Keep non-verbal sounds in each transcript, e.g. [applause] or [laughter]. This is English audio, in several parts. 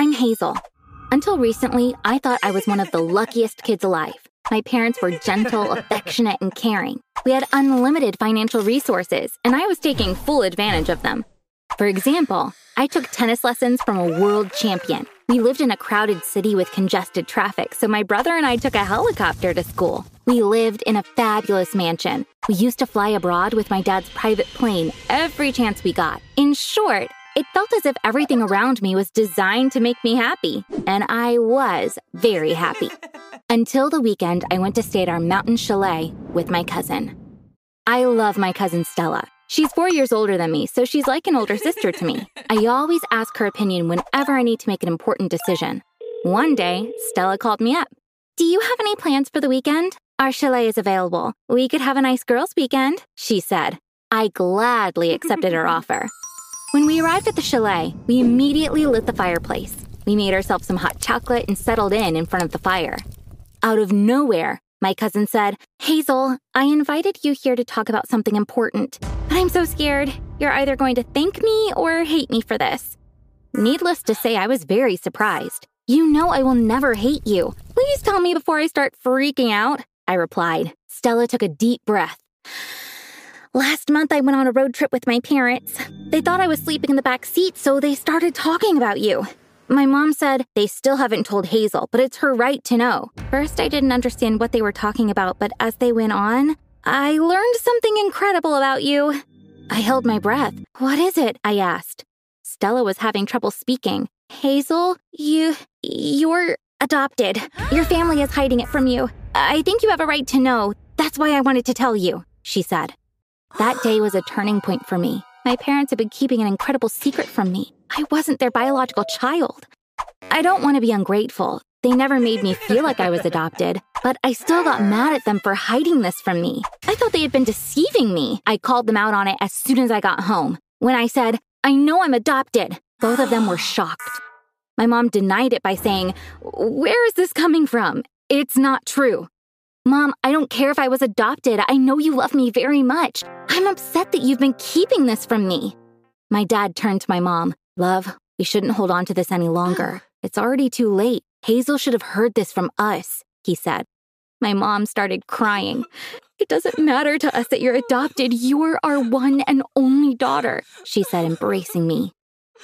I'm Hazel. Until recently, I thought I was one of the luckiest kids alive. My parents were gentle, [laughs] affectionate, and caring. We had unlimited financial resources, and I was taking full advantage of them. For example, I took tennis lessons from a world champion. We lived in a crowded city with congested traffic, so my brother and I took a helicopter to school. We lived in a fabulous mansion. We used to fly abroad with my dad's private plane every chance we got. In short, it felt as if everything around me was designed to make me happy, and I was very happy. [laughs] Until the weekend, I went to stay at our mountain chalet with my cousin. I love my cousin Stella. She's four years older than me, so she's like an older sister to me. [laughs] I always ask her opinion whenever I need to make an important decision. One day, Stella called me up. Do you have any plans for the weekend? Our chalet is available. We could have a nice girls' weekend, she said. I gladly accepted her [laughs] offer. When we arrived at the chalet, we immediately lit the fireplace. We made ourselves some hot chocolate and settled in in front of the fire. Out of nowhere, my cousin said, Hazel, I invited you here to talk about something important, but I'm so scared. You're either going to thank me or hate me for this. Needless to say, I was very surprised. You know I will never hate you. Please tell me before I start freaking out, I replied. Stella took a deep breath. Last month, I went on a road trip with my parents. They thought I was sleeping in the back seat, so they started talking about you. My mom said they still haven't told Hazel, but it's her right to know. First, I didn't understand what they were talking about, but as they went on, I learned something incredible about you. I held my breath. What is it? I asked. Stella was having trouble speaking. Hazel, you. you're adopted. Your family is hiding it from you. I think you have a right to know. That's why I wanted to tell you, she said. That day was a turning point for me. My parents had been keeping an incredible secret from me. I wasn't their biological child. I don't want to be ungrateful. They never made me feel like I was adopted, but I still got mad at them for hiding this from me. I thought they had been deceiving me. I called them out on it as soon as I got home. When I said, I know I'm adopted, both of them were shocked. My mom denied it by saying, Where is this coming from? It's not true. Mom, I don't care if I was adopted. I know you love me very much. I'm upset that you've been keeping this from me. My dad turned to my mom. Love, we shouldn't hold on to this any longer. [gasps] It's already too late. Hazel should have heard this from us, he said. My mom started crying. It doesn't matter to us that you're adopted. You're our one and only daughter, she said, embracing me.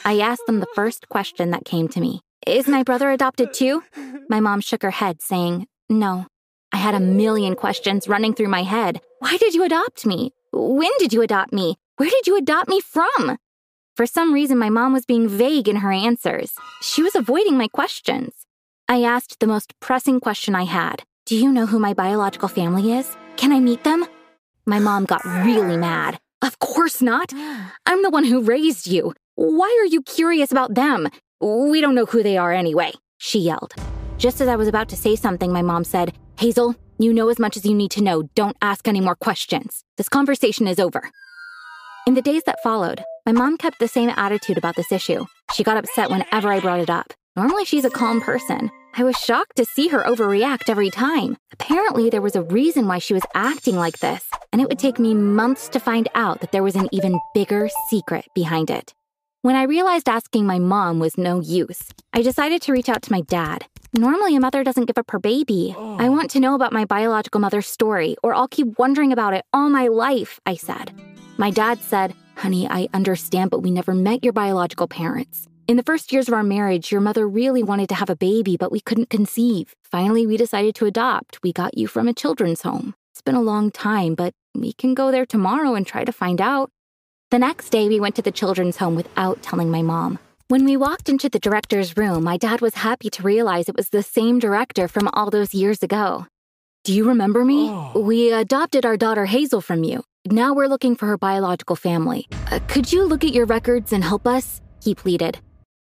I asked them the first question that came to me Is my brother adopted too? My mom shook her head, saying, No. I had a million questions running through my head. Why did you adopt me? When did you adopt me? Where did you adopt me from? For some reason, my mom was being vague in her answers. She was avoiding my questions. I asked the most pressing question I had Do you know who my biological family is? Can I meet them? My mom got really mad. Of course not. [gasps] I'm the one who raised you. Why are you curious about them? We don't know who they are anyway, she yelled. Just as I was about to say something, my mom said, Hazel, you know as much as you need to know. Don't ask any more questions. This conversation is over. In the days that followed, my mom kept the same attitude about this issue. She got upset whenever I brought it up. Normally, she's a calm person. I was shocked to see her overreact every time. Apparently, there was a reason why she was acting like this, and it would take me months to find out that there was an even bigger secret behind it. When I realized asking my mom was no use, I decided to reach out to my dad. Normally, a mother doesn't give up her baby. Oh. I want to know about my biological mother's story, or I'll keep wondering about it all my life, I said. My dad said, Honey, I understand, but we never met your biological parents. In the first years of our marriage, your mother really wanted to have a baby, but we couldn't conceive. Finally, we decided to adopt. We got you from a children's home. It's been a long time, but we can go there tomorrow and try to find out. The next day, we went to the children's home without telling my mom. When we walked into the director's room, my dad was happy to realize it was the same director from all those years ago. Do you remember me? Oh. We adopted our daughter Hazel from you. Now we're looking for her biological family. Uh, could you look at your records and help us? He pleaded.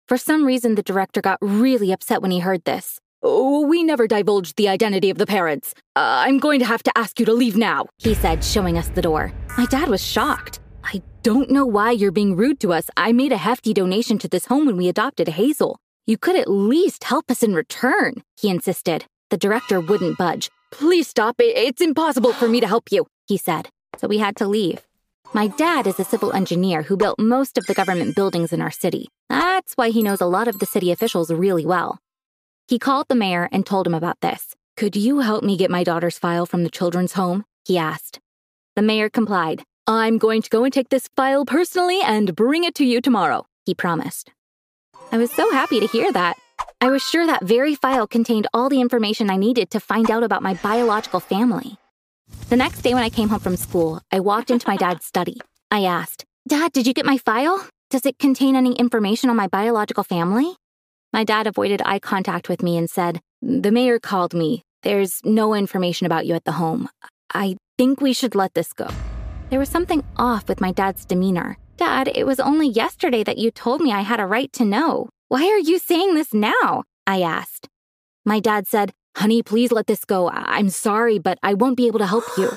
For some reason, the director got really upset when he heard this. Oh, we never divulged the identity of the parents. Uh, I'm going to have to ask you to leave now, he said, showing us the door. My dad was shocked. I don't know why you're being rude to us. I made a hefty donation to this home when we adopted Hazel. You could at least help us in return, he insisted. The director wouldn't budge. Please stop. It's impossible for me to help you, he said so we had to leave. My dad is a civil engineer who built most of the government buildings in our city. That's why he knows a lot of the city officials really well. He called the mayor and told him about this. Could you help me get my daughter's file from the children's home? He asked. The mayor complied. I'm going to go and take this file personally and bring it to you tomorrow, he promised. I was so happy to hear that. I was sure that very file contained all the information I needed to find out about my biological family. The next day when I came home from school, I walked into my dad's study. I asked, Dad, did you get my file? Does it contain any information on my biological family? My dad avoided eye contact with me and said, The mayor called me. There's no information about you at the home. I think we should let this go. There was something off with my dad's demeanor. Dad, it was only yesterday that you told me I had a right to know. Why are you saying this now? I asked. My dad said, Honey, please let this go. I'm sorry, but I won't be able to help you.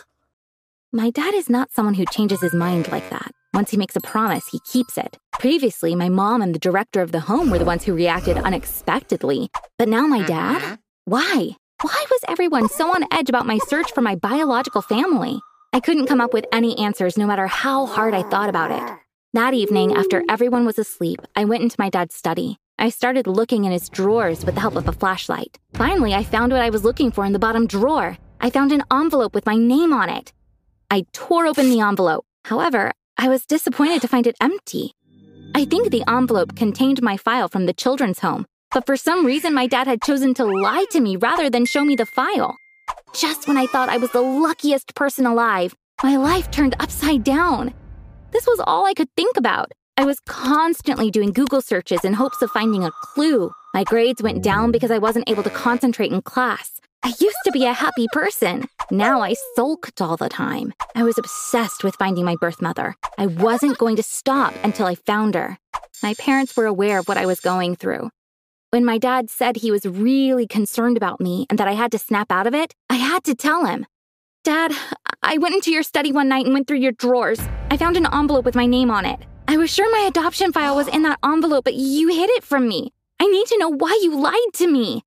[sighs] My dad is not someone who changes his mind like that. Once he makes a promise, he keeps it. Previously, my mom and the director of the home were the ones who reacted unexpectedly. But now my dad? Mm-hmm. Why? Why was everyone so on edge about my search for my biological family? I couldn't come up with any answers no matter how hard I thought about it. That evening, after everyone was asleep, I went into my dad's study. I started looking in his drawers with the help of a flashlight. Finally, I found what I was looking for in the bottom drawer. I found an envelope with my name on it. I tore open the envelope. However, I was disappointed to find it empty. I think the envelope contained my file from the children's home, but for some reason, my dad had chosen to lie to me rather than show me the file. Just when I thought I was the luckiest person alive, my life turned upside down. This was all I could think about. I was constantly doing Google searches in hopes of finding a clue. My grades went down because I wasn't able to concentrate in class. I used to be a happy person. Now I sulked all the time. I was obsessed with finding my birth mother. I wasn't going to stop until I found her. My parents were aware of what I was going through. When my dad said he was really concerned about me and that I had to snap out of it, I had to tell him. Dad, I went into your study one night and went through your drawers. I found an envelope with my name on it. I was sure my adoption file was in that envelope, but you hid it from me. I need to know why you lied to me.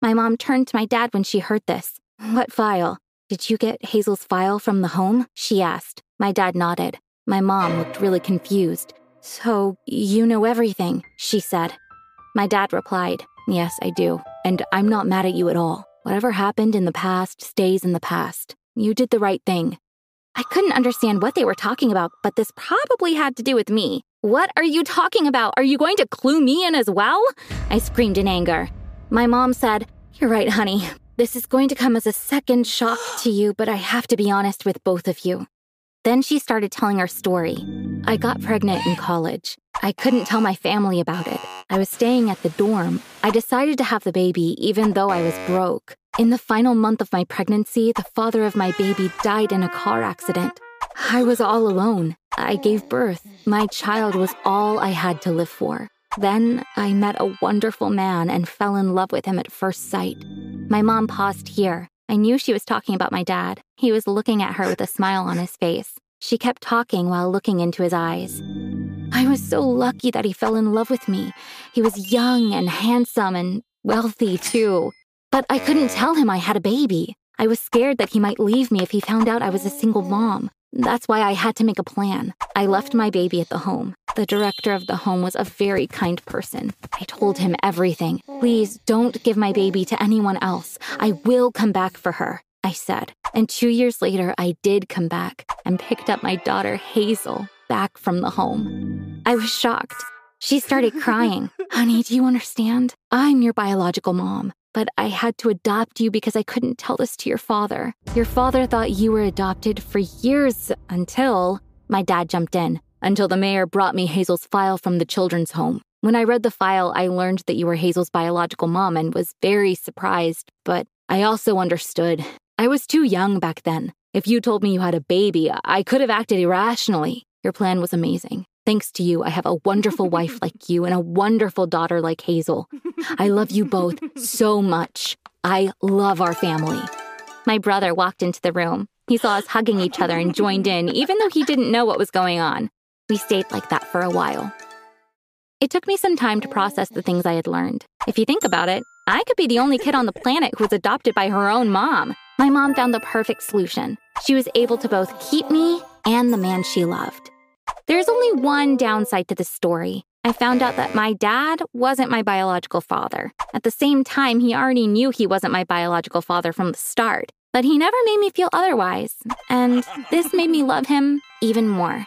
My mom turned to my dad when she heard this. What file? Did you get Hazel's file from the home? She asked. My dad nodded. My mom looked really confused. So, you know everything, she said. My dad replied, Yes, I do. And I'm not mad at you at all. Whatever happened in the past stays in the past. You did the right thing. I couldn't understand what they were talking about, but this probably had to do with me. What are you talking about? Are you going to clue me in as well? I screamed in anger. My mom said, You're right, honey. This is going to come as a second shock to you, but I have to be honest with both of you. Then she started telling her story. I got pregnant in college. I couldn't tell my family about it. I was staying at the dorm. I decided to have the baby even though I was broke. In the final month of my pregnancy, the father of my baby died in a car accident. I was all alone. I gave birth. My child was all I had to live for. Then I met a wonderful man and fell in love with him at first sight. My mom paused here. I knew she was talking about my dad. He was looking at her with a smile on his face. She kept talking while looking into his eyes. I was so lucky that he fell in love with me. He was young and handsome and wealthy, too. But I couldn't tell him I had a baby. I was scared that he might leave me if he found out I was a single mom. That's why I had to make a plan. I left my baby at the home. The director of the home was a very kind person. I told him everything. Please don't give my baby to anyone else. I will come back for her, I said. And two years later, I did come back and picked up my daughter, Hazel, back from the home. I was shocked. She started crying. [laughs] Honey, do you understand? I'm your biological mom but I had to adopt you because I couldn't tell this to your father. Your father thought you were adopted for years until my dad jumped in, until the mayor brought me Hazel's file from the children's home. When I read the file, I learned that you were Hazel's biological mom and was very surprised, but I also understood. I was too young back then. If you told me you had a baby, I could have acted irrationally. Your plan was amazing. Thanks to you, I have a wonderful wife like [laughs] you and a wonderful daughter like Hazel. I love you both so much. I love our family. My brother walked into the room. He saw us hugging each other and joined in, even though he didn't know what was going on. We stayed like that for a while. It took me some time to process the things I had learned. If you think about it, I could be the only kid on the planet who was adopted by her own mom. My mom found the perfect solution. She was able to both keep me and the man she loved. There's only one downside to this story. I found out that my dad wasn't my biological father. At the same time, he already knew he wasn't my biological father from the start, but he never made me feel otherwise. And this made me love him even more.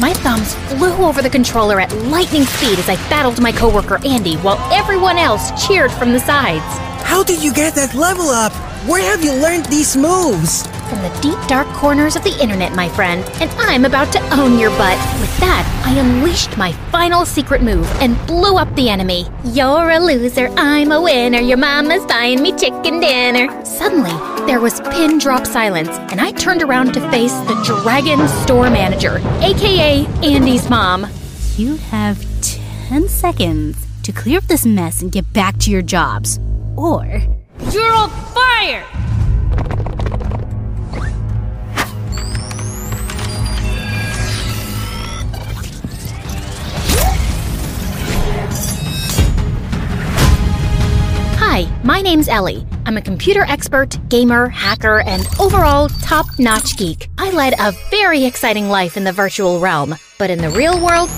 My thumbs flew over the controller at lightning speed as I battled my coworker Andy while everyone else cheered from the sides. How did you get that level up? Where have you learned these moves? From the deep dark corners of the internet, my friend, and I'm about to own your butt. With that, I unleashed my final secret move and blew up the enemy. You're a loser, I'm a winner, your mama's buying me chicken dinner. Suddenly, there was pin drop silence, and I turned around to face the Dragon Store Manager, aka Andy's mom. You have 10 seconds to clear up this mess and get back to your jobs. Or You're on fire! Hi, my name's Ellie. I'm a computer expert, gamer, hacker, and overall top notch geek. I led a very exciting life in the virtual realm, but in the real world,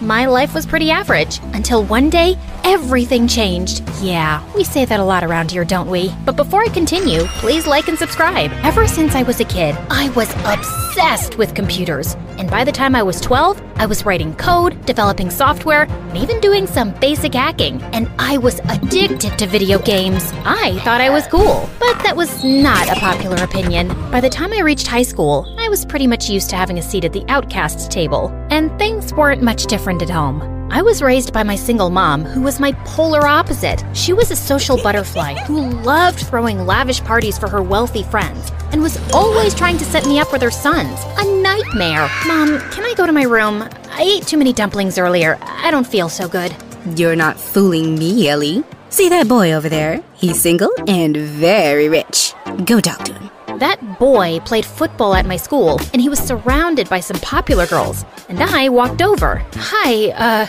my life was pretty average until one day everything changed. Yeah, we say that a lot around here, don't we? But before I continue, please like and subscribe. Ever since I was a kid, I was obsessed with computers. And by the time I was 12, I was writing code, developing software, and even doing some basic hacking. And I was addicted to video games. I thought I was cool, but that was not a popular opinion. By the time I reached high school, I was pretty much used to having a seat at the outcasts table, and things weren't much different at home. I was raised by my single mom, who was my polar opposite. She was a social butterfly who loved throwing lavish parties for her wealthy friends and was always trying to set me up with her sons. A nightmare. Mom, can I go to my room? I ate too many dumplings earlier. I don't feel so good. You're not fooling me, Ellie. See that boy over there? He's single and very rich. Go talk to him. That boy played football at my school, and he was surrounded by some popular girls. And I walked over. Hi, uh,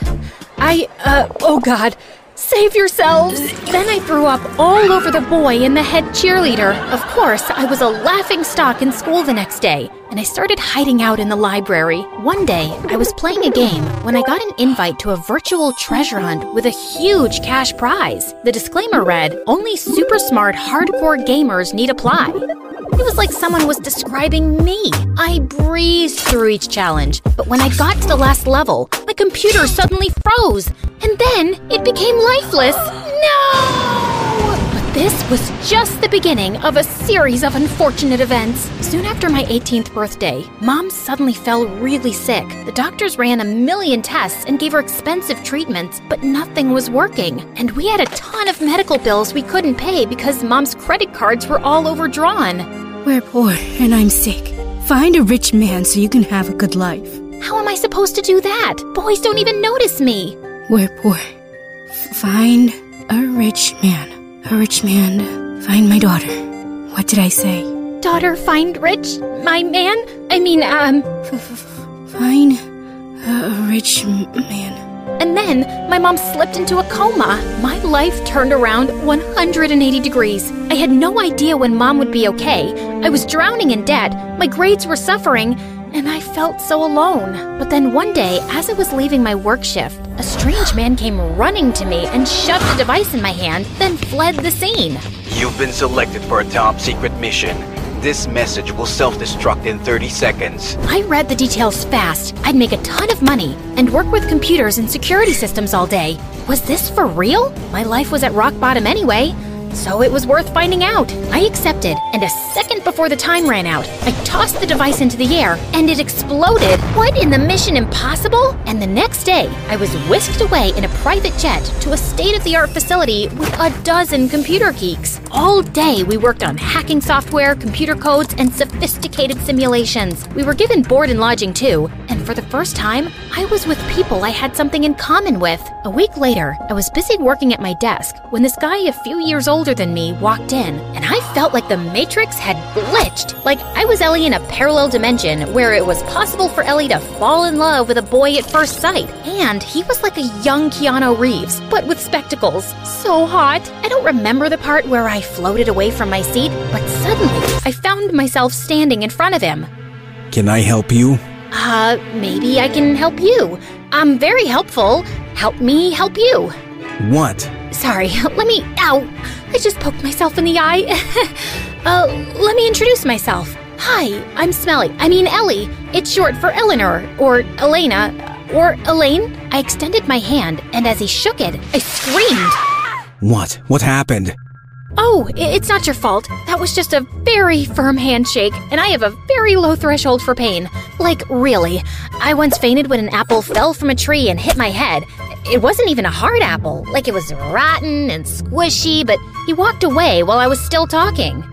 I, uh, oh god. Save yourselves! Then I threw up all over the boy and the head cheerleader. Of course, I was a laughing stock in school the next day, and I started hiding out in the library. One day, I was playing a game when I got an invite to a virtual treasure hunt with a huge cash prize. The disclaimer read Only super smart, hardcore gamers need apply. It was like someone was describing me. I breezed through each challenge, but when I got to the last level, my computer suddenly froze, and then it became lifeless. No! But this was just the beginning of a series of unfortunate events. Soon after my 18th birthday, mom suddenly fell really sick. The doctors ran a million tests and gave her expensive treatments, but nothing was working. And we had a ton of medical bills we couldn't pay because mom's credit cards were all overdrawn. We're poor and I'm sick. Find a rich man so you can have a good life. How am I supposed to do that? Boys don't even notice me. We're poor. Find a rich man. A rich man. Find my daughter. What did I say? Daughter, find rich? My man? I mean, um. Find a rich man. And then my mom slipped into a coma. My life turned around 180 degrees. I had no idea when mom would be okay. I was drowning in debt, my grades were suffering, and I felt so alone. But then one day, as I was leaving my work shift, a strange man came running to me and shoved a device in my hand, then fled the scene. You've been selected for a top secret mission. This message will self destruct in 30 seconds. I read the details fast. I'd make a ton of money and work with computers and security systems all day. Was this for real? My life was at rock bottom anyway. So it was worth finding out. I accepted, and a second before the time ran out, I tossed the device into the air, and it exploded. What in the mission impossible? And the next day, I was whisked away in a private jet to a state of the art facility with a dozen computer geeks. All day, we worked on hacking software, computer codes, and sophisticated simulations. We were given board and lodging too, and for the first time, I was with people I had something in common with. A week later, I was busy working at my desk when this guy a few years older than me walked in, and I felt like the Matrix had glitched. Like I was Ellie in a parallel dimension where it was possible for Ellie to fall in love with a boy at first sight. And he was like a young Keanu Reeves, but with spectacles. So hot. I don't remember the part where I floated away from my seat, but suddenly I found myself standing in front of him. Can I help you? Uh, maybe I can help you. I'm very helpful. Help me help you. What? Sorry, [laughs] let me. Ow! I just poked myself in the eye. [laughs] uh, let me introduce myself. Hi, I'm Smelly. I mean, Ellie. It's short for Eleanor, or Elena, or Elaine. I extended my hand, and as he shook it, I screamed. [gasps] What? What happened? Oh, it's not your fault. That was just a very firm handshake, and I have a very low threshold for pain. Like, really. I once fainted when an apple fell from a tree and hit my head. It wasn't even a hard apple. Like, it was rotten and squishy, but he walked away while I was still talking.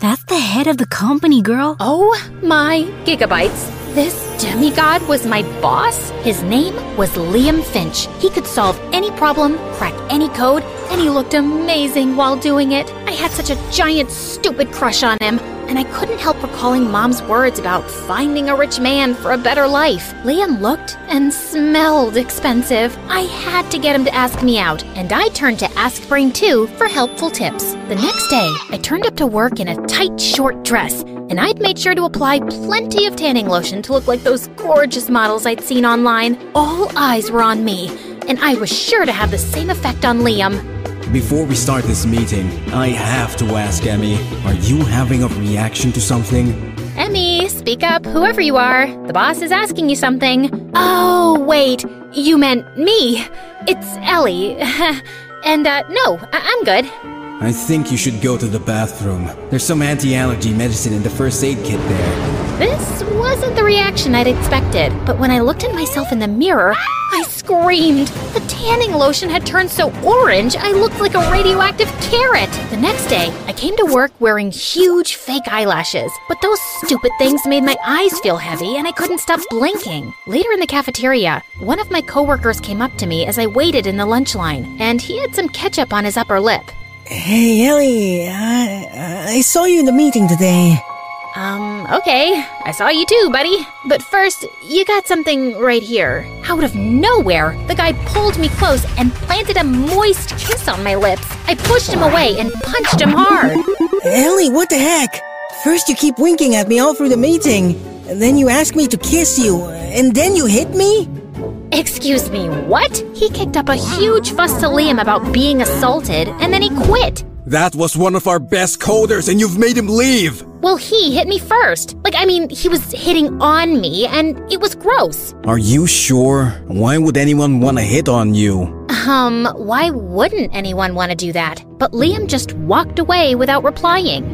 That's the head of the company, girl. Oh my gigabytes. This demigod was my boss? His name was Liam Finch. He could solve any problem, crack any code, and he looked amazing while doing it. I had such a giant, stupid crush on him, and I couldn't help recalling Mom's words about finding a rich man for a better life. Liam looked and smelled expensive. I had to get him to ask me out, and I turned to Ask Brain 2 for helpful tips. The next day, I turned up to work in a tight, short dress, and I'd made sure to apply plenty of tanning lotion to look like those gorgeous models I'd seen online. All eyes were on me, and I was sure to have the same effect on Liam. Before we start this meeting, I have to ask Emmy, are you having a reaction to something? Emmy, speak up, whoever you are. The boss is asking you something. Oh, wait, you meant me. It's Ellie. [laughs] and, uh, no, I- I'm good. I think you should go to the bathroom. There's some anti-allergy medicine in the first aid kit there. This wasn't the reaction I'd expected, but when I looked at myself in the mirror, I screamed. The tanning lotion had turned so orange, I looked like a radioactive carrot. The next day, I came to work wearing huge fake eyelashes, but those stupid things made my eyes feel heavy and I couldn't stop blinking. Later in the cafeteria, one of my coworkers came up to me as I waited in the lunch line, and he had some ketchup on his upper lip. Hey, Ellie, I, I saw you in the meeting today. Um, okay. I saw you too, buddy. But first, you got something right here. Out of nowhere, the guy pulled me close and planted a moist kiss on my lips. I pushed him away and punched him hard. Ellie, what the heck? First you keep winking at me all through the meeting, and then you ask me to kiss you, and then you hit me? Excuse me, what? He kicked up a huge fuss to Liam about being assaulted, and then he quit. That was one of our best coders, and you've made him leave! Well, he hit me first. Like, I mean, he was hitting on me, and it was gross. Are you sure? Why would anyone want to hit on you? Um, why wouldn't anyone want to do that? But Liam just walked away without replying.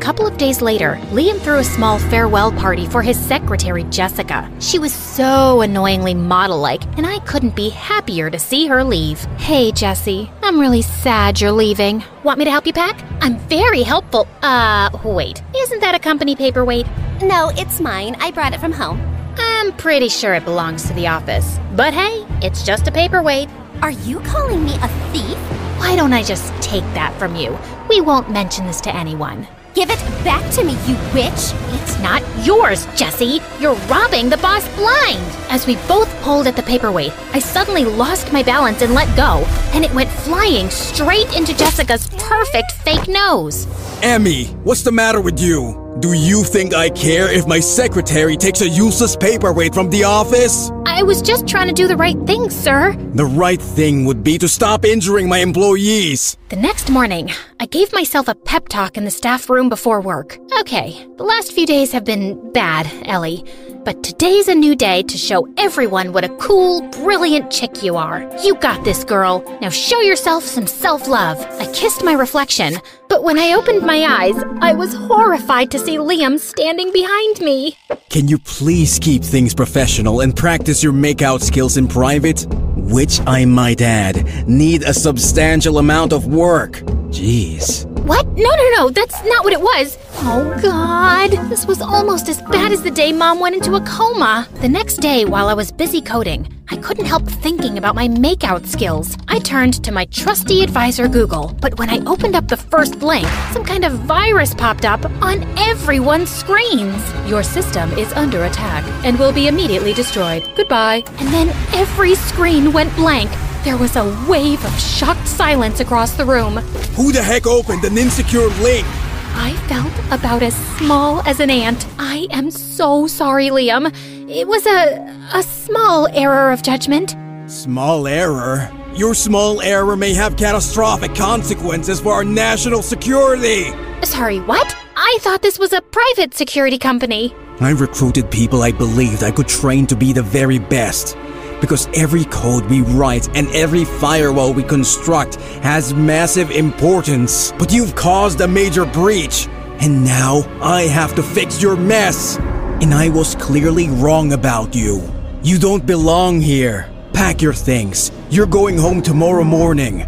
A couple of days later, Liam threw a small farewell party for his secretary, Jessica. She was so annoyingly model like, and I couldn't be happier to see her leave. Hey, Jessie, I'm really sad you're leaving. Want me to help you pack? I'm very helpful. Uh, wait, isn't that a company paperweight? No, it's mine. I brought it from home. I'm pretty sure it belongs to the office. But hey, it's just a paperweight. Are you calling me a thief? Why don't I just take that from you? We won't mention this to anyone. Give it back to me, you witch! It's not yours, Jessie. You're robbing the boss blind. As we both pulled at the paperweight, I suddenly lost my balance and let go, and it went flying straight into Jessica's perfect fake nose. Emmy, what's the matter with you? Do you think I care if my secretary takes a useless paperweight from the office? I was just trying to do the right thing, sir. The right thing would be to stop injuring my employees. The next morning, I gave myself a pep talk in the staff room before work. Okay, the last few days have been bad, Ellie. But today's a new day to show everyone what a cool, brilliant chick you are. You got this, girl. Now show yourself some self love. I kissed my reflection, but when I opened my eyes, I was horrified to see Liam standing behind me. Can you please keep things professional and practice your makeout skills in private? Which, I might add, need a substantial amount of work. Jeez. What? No, no, no, that's not what it was. Oh, God. This was almost as bad as the day Mom went into a coma. The next day, while I was busy coding, I couldn't help thinking about my makeout skills. I turned to my trusty advisor, Google, but when I opened up the first link, some kind of virus popped up on everyone's screens. Your system is under attack and will be immediately destroyed. Goodbye. And then every screen went blank. There was a wave of shocked silence across the room. Who the heck opened an insecure link? I felt about as small as an ant. I am so sorry, Liam. It was a a small error of judgment. Small error? Your small error may have catastrophic consequences for our national security. Sorry, what? I thought this was a private security company. I recruited people I believed I could train to be the very best. Because every code we write and every firewall we construct has massive importance. But you've caused a major breach. And now I have to fix your mess. And I was clearly wrong about you. You don't belong here. Pack your things. You're going home tomorrow morning.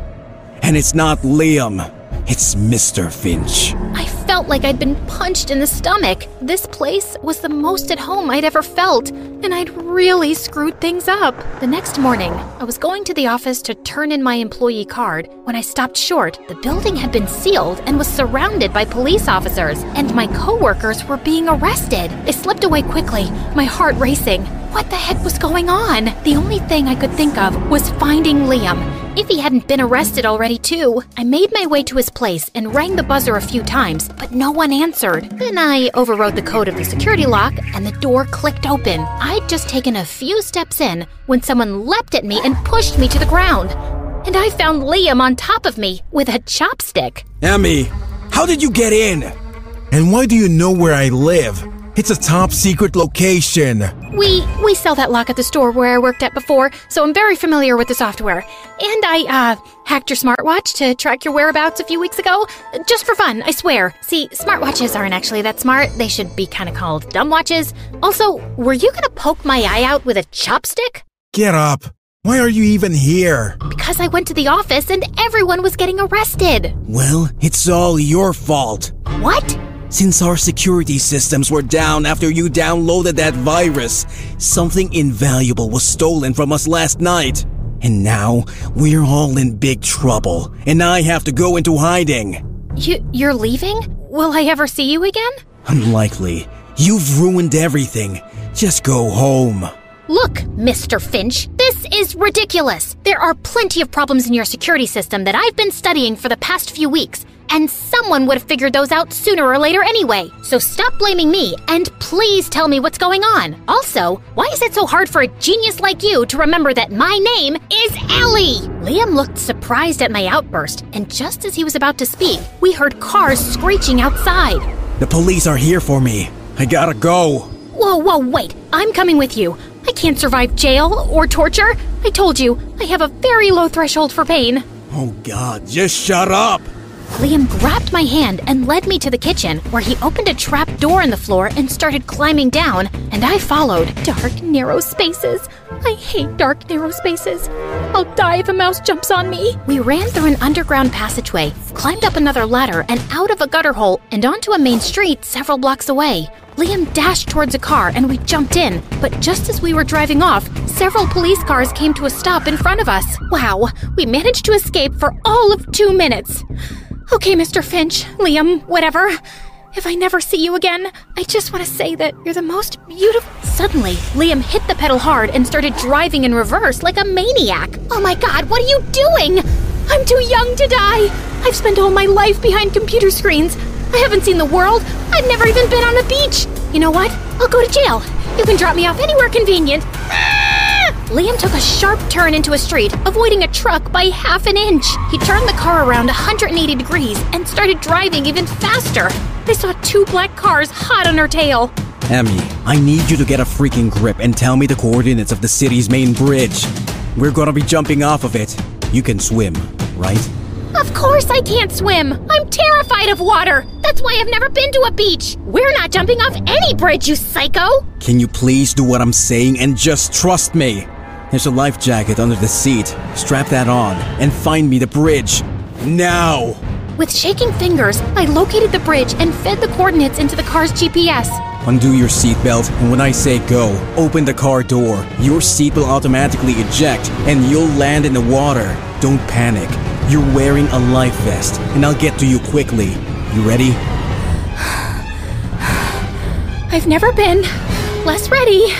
And it's not Liam. It's Mr. Finch. I felt like I'd been punched in the stomach. This place was the most at home I'd ever felt, and I'd really screwed things up. The next morning, I was going to the office to turn in my employee card when I stopped short. The building had been sealed and was surrounded by police officers, and my coworkers were being arrested. I slipped away quickly, my heart racing. What the heck was going on? The only thing I could think of was finding Liam. If he hadn't been arrested already, too. I made my way to his place and rang the buzzer a few times, but no one answered. Then I overrode the code of the security lock and the door clicked open. I'd just taken a few steps in when someone leapt at me and pushed me to the ground. And I found Liam on top of me with a chopstick. Emmy, how did you get in? And why do you know where I live? It's a top secret location. We we sell that lock at the store where I worked at before, so I'm very familiar with the software. And I uh hacked your smartwatch to track your whereabouts a few weeks ago, just for fun, I swear. See, smartwatches aren't actually that smart. They should be kind of called dumb watches. Also, were you going to poke my eye out with a chopstick? Get up. Why are you even here? Because I went to the office and everyone was getting arrested. Well, it's all your fault. What? Since our security systems were down after you downloaded that virus, something invaluable was stolen from us last night. And now, we're all in big trouble, and I have to go into hiding. You you're leaving? Will I ever see you again? Unlikely. You've ruined everything. Just go home. Look, Mr. Finch, this is ridiculous. There are plenty of problems in your security system that I've been studying for the past few weeks, and someone would have figured those out sooner or later anyway. So stop blaming me, and please tell me what's going on. Also, why is it so hard for a genius like you to remember that my name is Ellie? Liam looked surprised at my outburst, and just as he was about to speak, we heard cars screeching outside. The police are here for me. I gotta go. Whoa, whoa, wait. I'm coming with you. I can't survive jail or torture. I told you, I have a very low threshold for pain. Oh god, just shut up! Liam grabbed my hand and led me to the kitchen, where he opened a trap door in the floor and started climbing down, and I followed. Dark, narrow spaces. I hate dark, narrow spaces. I'll die if a mouse jumps on me. We ran through an underground passageway, climbed up another ladder, and out of a gutter hole, and onto a main street several blocks away. Liam dashed towards a car and we jumped in, but just as we were driving off, several police cars came to a stop in front of us. Wow, we managed to escape for all of two minutes. Okay, Mr. Finch, Liam, whatever. If I never see you again, I just want to say that you're the most beautiful. Suddenly, Liam hit the pedal hard and started driving in reverse like a maniac. Oh my god, what are you doing? I'm too young to die. I've spent all my life behind computer screens. I haven't seen the world. I've never even been on a beach. You know what? I'll go to jail. You can drop me off anywhere convenient. Ah! Liam took a sharp turn into a street, avoiding a truck by half an inch. He turned the car around 180 degrees and started driving even faster. I saw two black cars hot on her tail. Emmy, I need you to get a freaking grip and tell me the coordinates of the city's main bridge. We're gonna be jumping off of it. You can swim, right? Of course I can't swim. I'm terrified of water. That's why I've never been to a beach. We're not jumping off any bridge, you psycho. Can you please do what I'm saying and just trust me? There's a life jacket under the seat. Strap that on and find me the bridge. Now! With shaking fingers, I located the bridge and fed the coordinates into the car's GPS. Undo your seatbelt, and when I say go, open the car door. Your seat will automatically eject, and you'll land in the water. Don't panic. You're wearing a life vest, and I'll get to you quickly. You ready? [sighs] I've never been less ready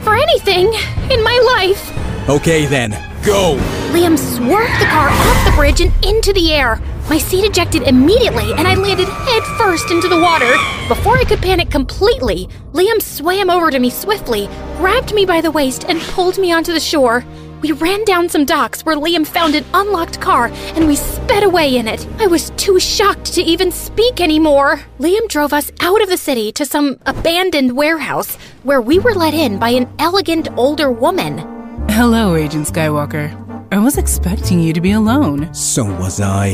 for anything in my life. Okay then, go! Liam swerved the car off the bridge and into the air. My seat ejected immediately and I landed head first into the water. Before I could panic completely, Liam swam over to me swiftly, grabbed me by the waist, and pulled me onto the shore. We ran down some docks where Liam found an unlocked car and we sped away in it. I was too shocked to even speak anymore. Liam drove us out of the city to some abandoned warehouse where we were let in by an elegant older woman. Hello, Agent Skywalker. I was expecting you to be alone. So was I.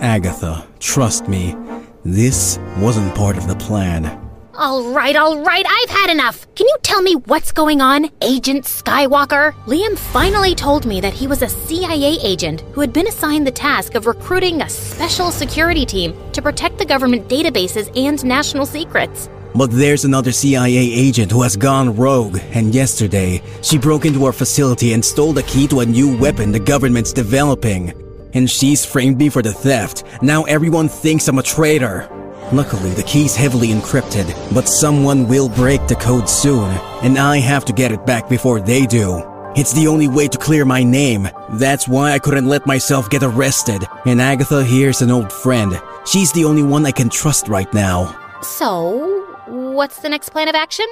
Agatha, trust me, this wasn't part of the plan. All right, all right, I've had enough. Can you tell me what's going on, Agent Skywalker? Liam finally told me that he was a CIA agent who had been assigned the task of recruiting a special security team to protect the government databases and national secrets. But there's another CIA agent who has gone rogue, and yesterday, she broke into our facility and stole the key to a new weapon the government's developing. And she's framed me for the theft. Now everyone thinks I'm a traitor. Luckily, the key's heavily encrypted, but someone will break the code soon, and I have to get it back before they do. It's the only way to clear my name. That's why I couldn't let myself get arrested. And Agatha here's an old friend. She's the only one I can trust right now. So, what's the next plan of action?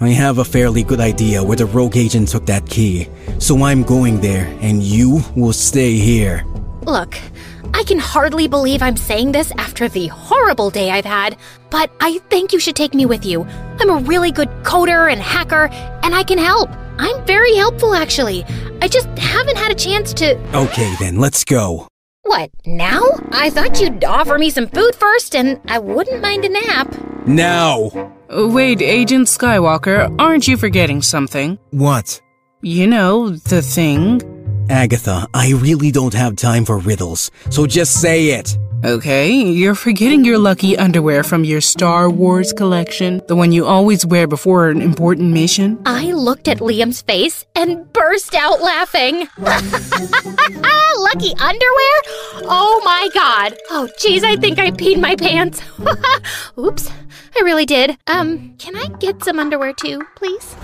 I have a fairly good idea where the rogue agent took that key, so I'm going there, and you will stay here. Look, I can hardly believe I'm saying this after the horrible day I've had, but I think you should take me with you. I'm a really good coder and hacker, and I can help. I'm very helpful, actually. I just haven't had a chance to. Okay, then, let's go. What, now? I thought you'd offer me some food first, and I wouldn't mind a nap. Now! Wait, Agent Skywalker, aren't you forgetting something? What? You know, the thing. Agatha, I really don't have time for riddles, so just say it. Okay, you're forgetting your lucky underwear from your Star Wars collection, the one you always wear before an important mission. I looked at Liam's face and burst out laughing. [laughs] lucky underwear? Oh my god. Oh jeez, I think I peed my pants. [laughs] Oops, I really did. Um, can I get some underwear too, please?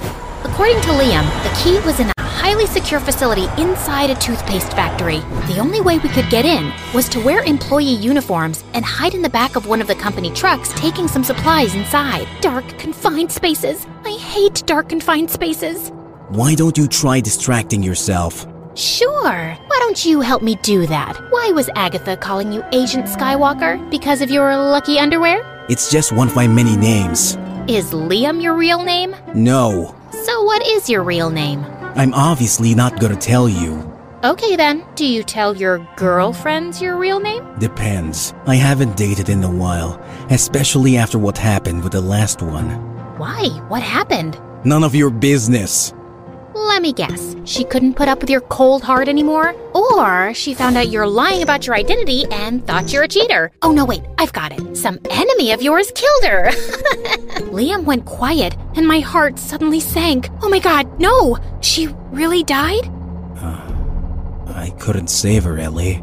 According to Liam, the key was in a highly secure facility inside a toothpaste factory. The only way we could get in was to wear employee uniforms and hide in the back of one of the company trucks taking some supplies inside. Dark, confined spaces. I hate dark, confined spaces. Why don't you try distracting yourself? Sure. Why don't you help me do that? Why was Agatha calling you Agent Skywalker? Because of your lucky underwear? It's just one of my many names. Is Liam your real name? No. So, what is your real name? I'm obviously not gonna tell you. Okay then. Do you tell your girlfriends your real name? Depends. I haven't dated in a while, especially after what happened with the last one. Why? What happened? None of your business. Let me guess. She couldn't put up with your cold heart anymore? Or she found out you're lying about your identity and thought you're a cheater. Oh no, wait, I've got it. Some enemy of yours killed her. [laughs] Liam went quiet and my heart suddenly sank. Oh my god, no! She really died? Uh, I couldn't save her, Ellie.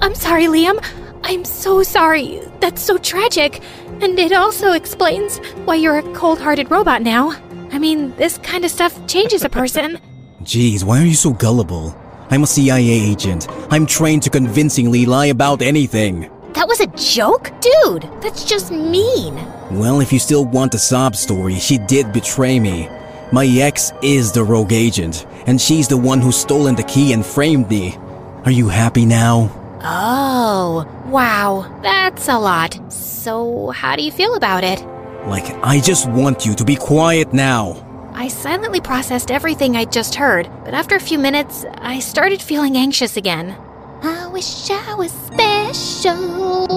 I'm sorry, Liam. I'm so sorry. That's so tragic. And it also explains why you're a cold hearted robot now. I mean, this kind of stuff changes a person. [laughs] Jeez, why are you so gullible? I'm a CIA agent. I'm trained to convincingly lie about anything. That was a joke? Dude, that's just mean. Well, if you still want the sob story, she did betray me. My ex is the rogue agent, and she's the one who's stolen the key and framed me. Are you happy now? Oh, wow, that's a lot. So, how do you feel about it? Like, I just want you to be quiet now. I silently processed everything I'd just heard, but after a few minutes, I started feeling anxious again. I wish I was special,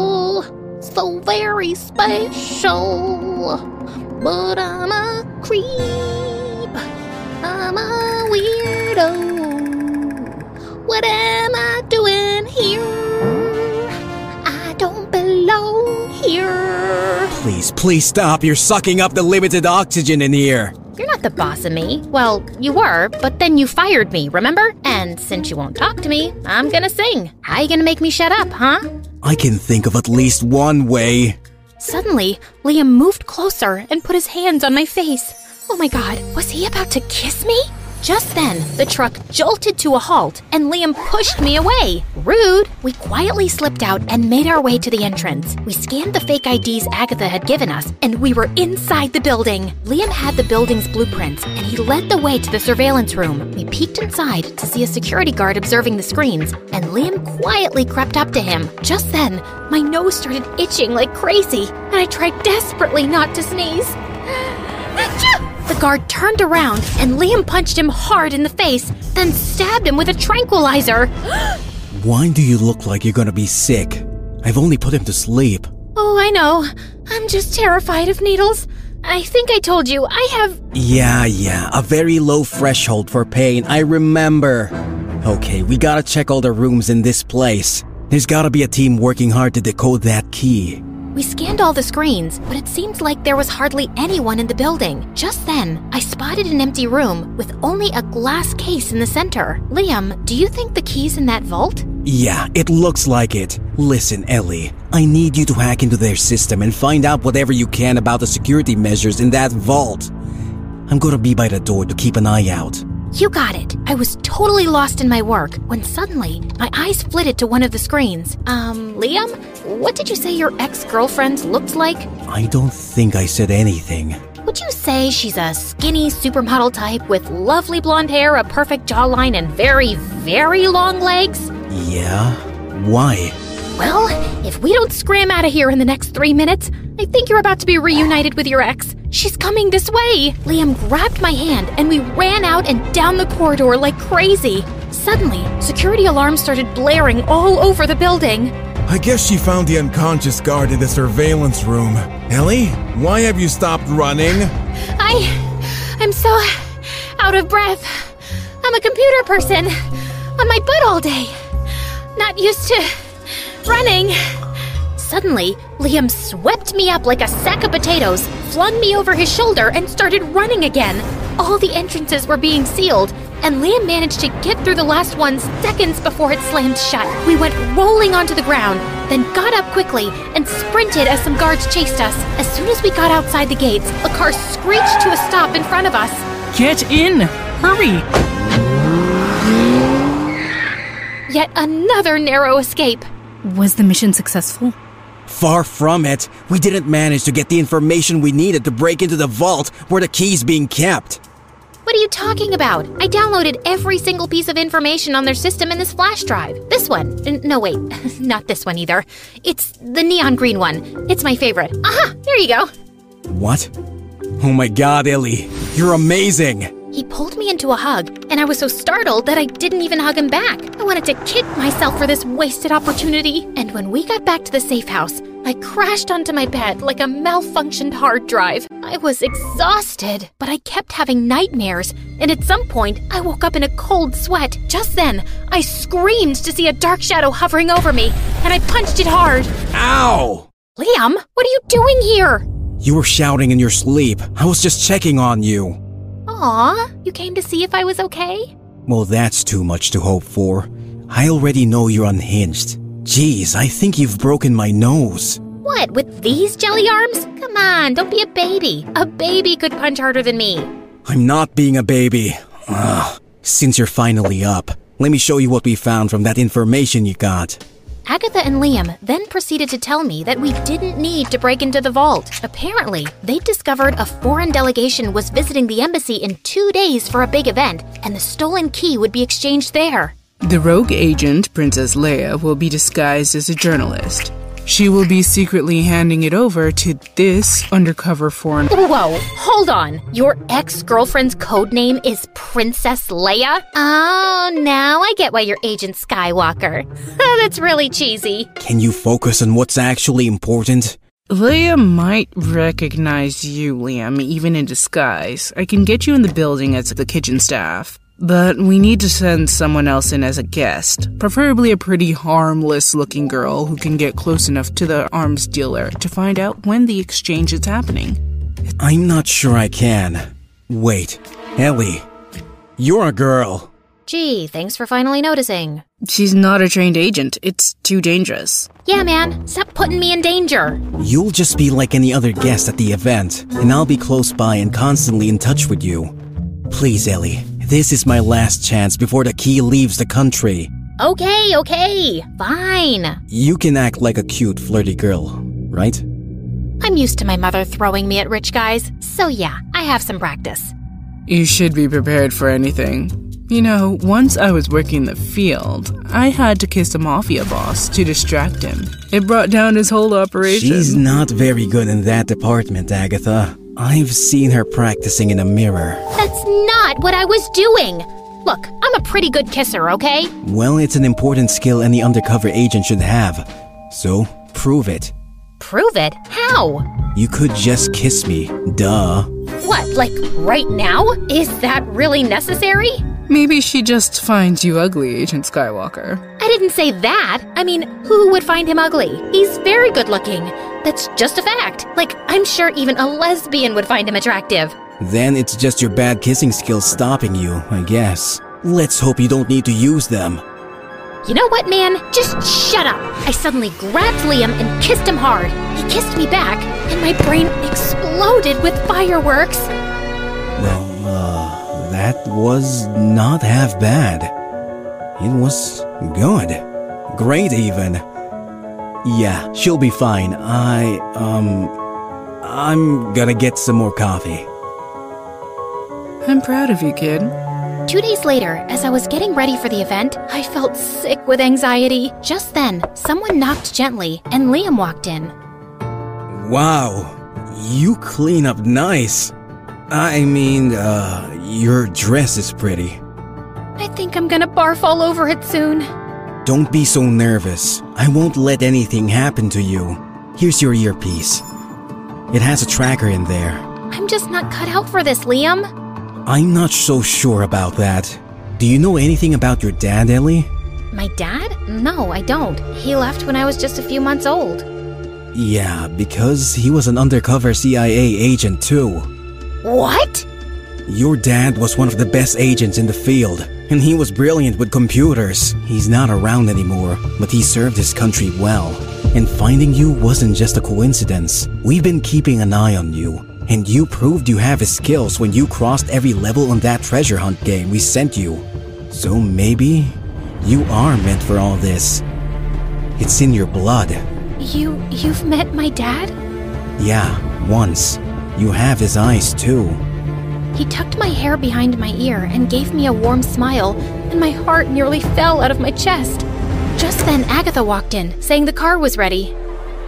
so very special. But I'm a creep, I'm a weirdo. What am I doing here? I don't belong here. Please, please stop. You're sucking up the limited oxygen in here. You're not the boss of me. Well, you were, but then you fired me, remember? And since you won't talk to me, I'm gonna sing. How you gonna make me shut up, huh? I can think of at least one way. Suddenly, Liam moved closer and put his hands on my face. Oh my god, was he about to kiss me? Just then, the truck jolted to a halt and Liam pushed me away. Rude! We quietly slipped out and made our way to the entrance. We scanned the fake IDs Agatha had given us and we were inside the building. Liam had the building's blueprints and he led the way to the surveillance room. We peeked inside to see a security guard observing the screens and Liam quietly crept up to him. Just then, my nose started itching like crazy and I tried desperately not to sneeze. The guard turned around and Liam punched him hard in the face, then stabbed him with a tranquilizer. [gasps] Why do you look like you're gonna be sick? I've only put him to sleep. Oh, I know. I'm just terrified of needles. I think I told you, I have. Yeah, yeah, a very low threshold for pain, I remember. Okay, we gotta check all the rooms in this place. There's gotta be a team working hard to decode that key. We scanned all the screens, but it seemed like there was hardly anyone in the building. Just then, I spotted an empty room with only a glass case in the center. Liam, do you think the key's in that vault? Yeah, it looks like it. Listen, Ellie, I need you to hack into their system and find out whatever you can about the security measures in that vault. I'm gonna be by the door to keep an eye out. You got it. I was totally lost in my work when suddenly my eyes flitted to one of the screens. Um, Liam, what did you say your ex girlfriend looked like? I don't think I said anything. Would you say she's a skinny supermodel type with lovely blonde hair, a perfect jawline, and very, very long legs? Yeah? Why? Well, if we don't scram out of here in the next three minutes, I think you're about to be reunited with your ex. She's coming this way! Liam grabbed my hand and we ran out and down the corridor like crazy. Suddenly, security alarms started blaring all over the building. I guess she found the unconscious guard in the surveillance room. Ellie, why have you stopped running? I. I'm so out of breath. I'm a computer person. On my butt all day. Not used to running. Suddenly, Liam swept me up like a sack of potatoes, flung me over his shoulder, and started running again. All the entrances were being sealed, and Liam managed to get through the last one seconds before it slammed shut. We went rolling onto the ground, then got up quickly and sprinted as some guards chased us. As soon as we got outside the gates, a car screeched to a stop in front of us. Get in! Hurry! Yet another narrow escape. Was the mission successful? Far from it. We didn't manage to get the information we needed to break into the vault where the key's being kept. What are you talking about? I downloaded every single piece of information on their system in this flash drive. This one. No, wait, [laughs] not this one either. It's the neon green one. It's my favorite. Aha! There you go. What? Oh my god, Ellie. You're amazing! He pulled me into a hug, and I was so startled that I didn't even hug him back. I wanted to kick myself for this wasted opportunity. And when we got back to the safe house, I crashed onto my bed like a malfunctioned hard drive. I was exhausted, but I kept having nightmares, and at some point, I woke up in a cold sweat. Just then, I screamed to see a dark shadow hovering over me, and I punched it hard. Ow! Liam, what are you doing here? You were shouting in your sleep. I was just checking on you. Aw, you came to see if I was okay? Well, that's too much to hope for. I already know you're unhinged. Jeez, I think you've broken my nose. What, with these jelly arms? Come on, don't be a baby. A baby could punch harder than me. I'm not being a baby. Ugh. Since you're finally up, let me show you what we found from that information you got. Agatha and Liam then proceeded to tell me that we didn't need to break into the vault. Apparently, they'd discovered a foreign delegation was visiting the embassy in two days for a big event, and the stolen key would be exchanged there. The rogue agent, Princess Leia, will be disguised as a journalist. She will be secretly handing it over to this undercover foreign. Whoa, hold on. Your ex girlfriend's code name is Princess Leia? Oh, now I get why you're Agent Skywalker. [laughs] Oh, that's really cheesy. Can you focus on what's actually important? Leia might recognize you, Liam, even in disguise. I can get you in the building as the kitchen staff. But we need to send someone else in as a guest, preferably a pretty harmless looking girl who can get close enough to the arms dealer to find out when the exchange is happening. I'm not sure I can. Wait, Ellie, you're a girl. Gee, thanks for finally noticing. She's not a trained agent. It's too dangerous. Yeah, man, stop putting me in danger. You'll just be like any other guest at the event, and I'll be close by and constantly in touch with you. Please, Ellie, this is my last chance before the key leaves the country. Okay, okay, fine. You can act like a cute, flirty girl, right? I'm used to my mother throwing me at rich guys, so yeah, I have some practice. You should be prepared for anything. You know, once I was working the field, I had to kiss a mafia boss to distract him. It brought down his whole operation. She's not very good in that department, Agatha. I've seen her practicing in a mirror. That's not what I was doing. Look, I'm a pretty good kisser, okay? Well, it's an important skill any undercover agent should have. So, prove it. Prove it? How? You could just kiss me. Duh. What, like right now? Is that really necessary? Maybe she just finds you ugly, Agent Skywalker. I didn't say that. I mean, who would find him ugly? He's very good looking. That's just a fact. Like, I'm sure even a lesbian would find him attractive. Then it's just your bad kissing skills stopping you, I guess. Let's hope you don't need to use them. You know what, man? Just shut up. I suddenly grabbed Liam and kissed him hard. He kissed me back, and my brain exploded with fireworks. Well, uh, that was not half bad. It was good. Great, even. Yeah, she'll be fine. I, um, I'm gonna get some more coffee. I'm proud of you, kid. Two days later, as I was getting ready for the event, I felt sick with anxiety. Just then, someone knocked gently, and Liam walked in. Wow, you clean up nice. I mean, uh, your dress is pretty. I think I'm gonna barf all over it soon. Don't be so nervous. I won't let anything happen to you. Here's your earpiece. It has a tracker in there. I'm just not cut out for this, Liam. I'm not so sure about that. Do you know anything about your dad, Ellie? My dad? No, I don't. He left when I was just a few months old. Yeah, because he was an undercover CIA agent too. What? Your dad was one of the best agents in the field, and he was brilliant with computers. He's not around anymore, but he served his country well. And finding you wasn't just a coincidence. We've been keeping an eye on you, and you proved you have his skills when you crossed every level on that treasure hunt game we sent you. So maybe you are meant for all this. It's in your blood. You you've met my dad? Yeah, once. You have his eyes too. He tucked my hair behind my ear and gave me a warm smile, and my heart nearly fell out of my chest. Just then, Agatha walked in, saying the car was ready.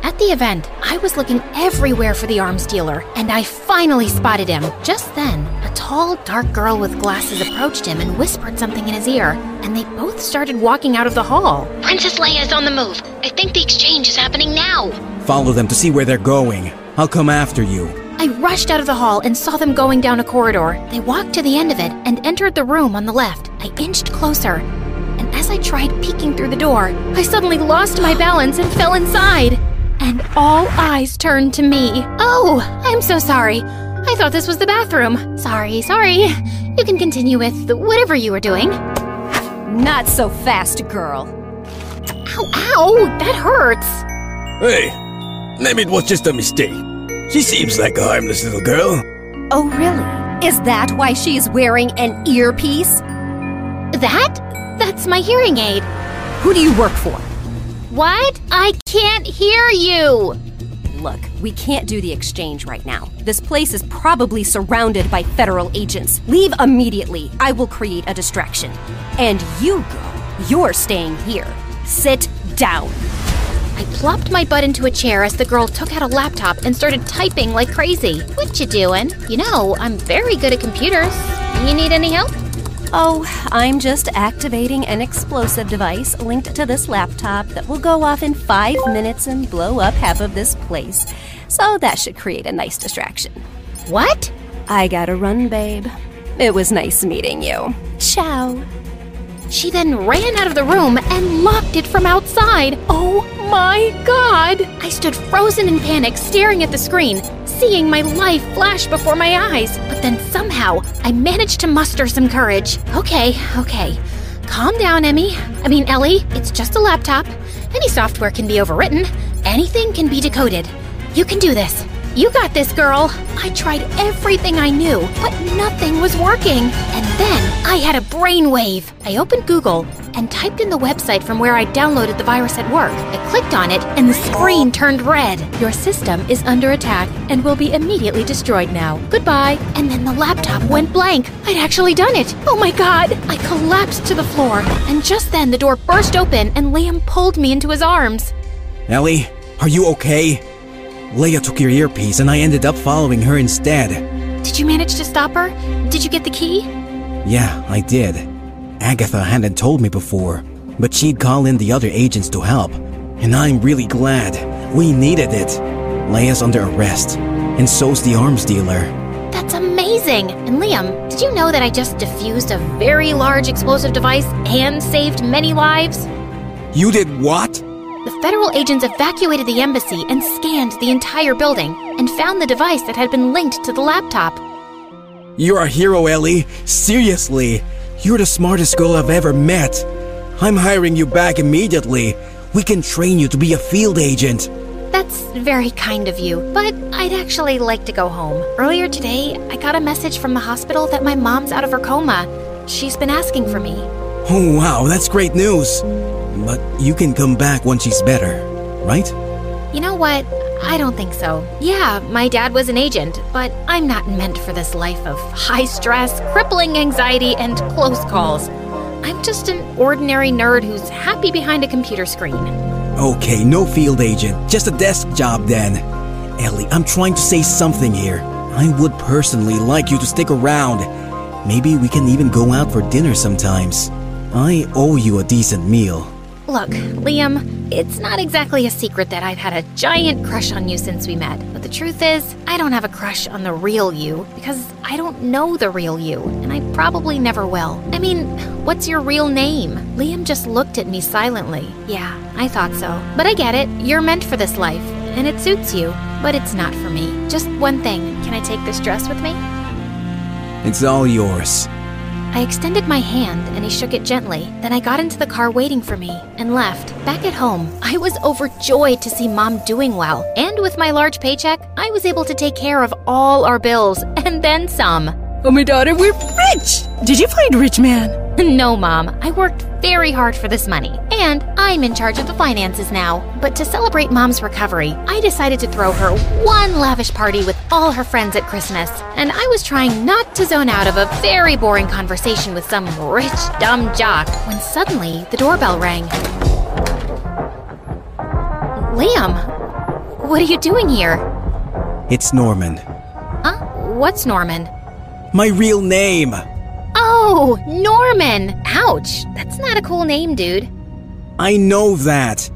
At the event, I was looking everywhere for the arms dealer, and I finally spotted him. Just then, a tall, dark girl with glasses approached him and whispered something in his ear, and they both started walking out of the hall. Princess Leia is on the move. I think the exchange is happening now. Follow them to see where they're going. I'll come after you. I rushed out of the hall and saw them going down a corridor. They walked to the end of it and entered the room on the left. I inched closer, and as I tried peeking through the door, I suddenly lost my balance and fell inside. And all eyes turned to me. Oh, I'm so sorry. I thought this was the bathroom. Sorry, sorry. You can continue with whatever you were doing. Not so fast, girl. Ow, ow, that hurts. Hey, maybe it was just a mistake. She seems like a harmless little girl. Oh, really? Is that why she is wearing an earpiece? That? That's my hearing aid. Who do you work for? What? I can't hear you. Look, we can't do the exchange right now. This place is probably surrounded by federal agents. Leave immediately. I will create a distraction. And you, girl, you're staying here. Sit down. I plopped my butt into a chair as the girl took out a laptop and started typing like crazy. What you doing? You know, I'm very good at computers. You need any help? Oh, I'm just activating an explosive device linked to this laptop that will go off in five minutes and blow up half of this place. So that should create a nice distraction. What? I gotta run, babe. It was nice meeting you. Ciao. She then ran out of the room and locked it from outside. Oh my god! I stood frozen in panic, staring at the screen, seeing my life flash before my eyes. But then somehow, I managed to muster some courage. Okay, okay. Calm down, Emmy. I mean, Ellie, it's just a laptop. Any software can be overwritten, anything can be decoded. You can do this. You got this, girl. I tried everything I knew, but nothing was working. And then I had a brainwave. I opened Google and typed in the website from where I downloaded the virus at work. I clicked on it and the screen turned red. Your system is under attack and will be immediately destroyed now. Goodbye. And then the laptop went blank. I'd actually done it. Oh my god. I collapsed to the floor. And just then the door burst open and Liam pulled me into his arms. Ellie, are you okay? Leia took your earpiece and I ended up following her instead. Did you manage to stop her? Did you get the key? Yeah, I did. Agatha hadn't told me before, but she'd call in the other agents to help. And I'm really glad. We needed it. Leia's under arrest, and so's the arms dealer. That's amazing! And Liam, did you know that I just defused a very large explosive device and saved many lives? You did what? Federal agents evacuated the embassy and scanned the entire building and found the device that had been linked to the laptop. You're a hero, Ellie. Seriously. You're the smartest girl I've ever met. I'm hiring you back immediately. We can train you to be a field agent. That's very kind of you, but I'd actually like to go home. Earlier today, I got a message from the hospital that my mom's out of her coma. She's been asking for me. Oh, wow, that's great news. But you can come back once she's better, right? You know what? I don't think so. Yeah, my dad was an agent, but I'm not meant for this life of high stress, crippling anxiety, and close calls. I'm just an ordinary nerd who's happy behind a computer screen. Okay, no field agent, just a desk job then. Ellie, I'm trying to say something here. I would personally like you to stick around. Maybe we can even go out for dinner sometimes. I owe you a decent meal. Look, Liam, it's not exactly a secret that I've had a giant crush on you since we met. But the truth is, I don't have a crush on the real you because I don't know the real you, and I probably never will. I mean, what's your real name? Liam just looked at me silently. Yeah, I thought so. But I get it. You're meant for this life, and it suits you. But it's not for me. Just one thing. Can I take this dress with me? It's all yours. I extended my hand and he shook it gently. Then I got into the car waiting for me and left. Back at home, I was overjoyed to see mom doing well. And with my large paycheck, I was able to take care of all our bills and then some. Oh, my daughter, we're rich! Did you find rich man? [laughs] no, mom. I worked very hard for this money. And I'm in charge of the finances now. But to celebrate mom's recovery, I decided to throw her one lavish party with all her friends at Christmas. And I was trying not to zone out of a very boring conversation with some rich, dumb jock when suddenly the doorbell rang. Liam, what are you doing here? It's Norman. Huh? What's Norman? My real name! Oh, Norman! Ouch, that's not a cool name, dude. I know that.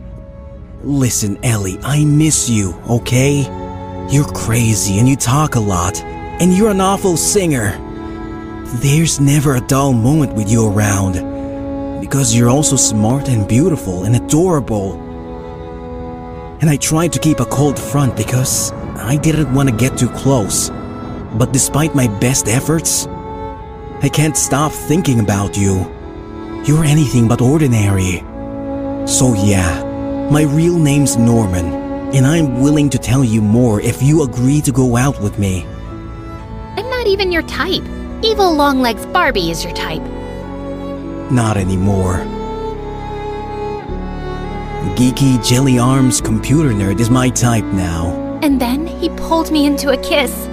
Listen, Ellie, I miss you, okay? You're crazy and you talk a lot, and you're an awful singer. There's never a dull moment with you around, because you're also smart and beautiful and adorable. And I tried to keep a cold front because I didn't want to get too close. But despite my best efforts, I can't stop thinking about you. You're anything but ordinary. So yeah, my real name's Norman, and I'm willing to tell you more if you agree to go out with me. I'm not even your type. Evil Longlegs Barbie is your type. Not anymore. Geeky Jelly Arms computer nerd is my type now. And then he pulled me into a kiss.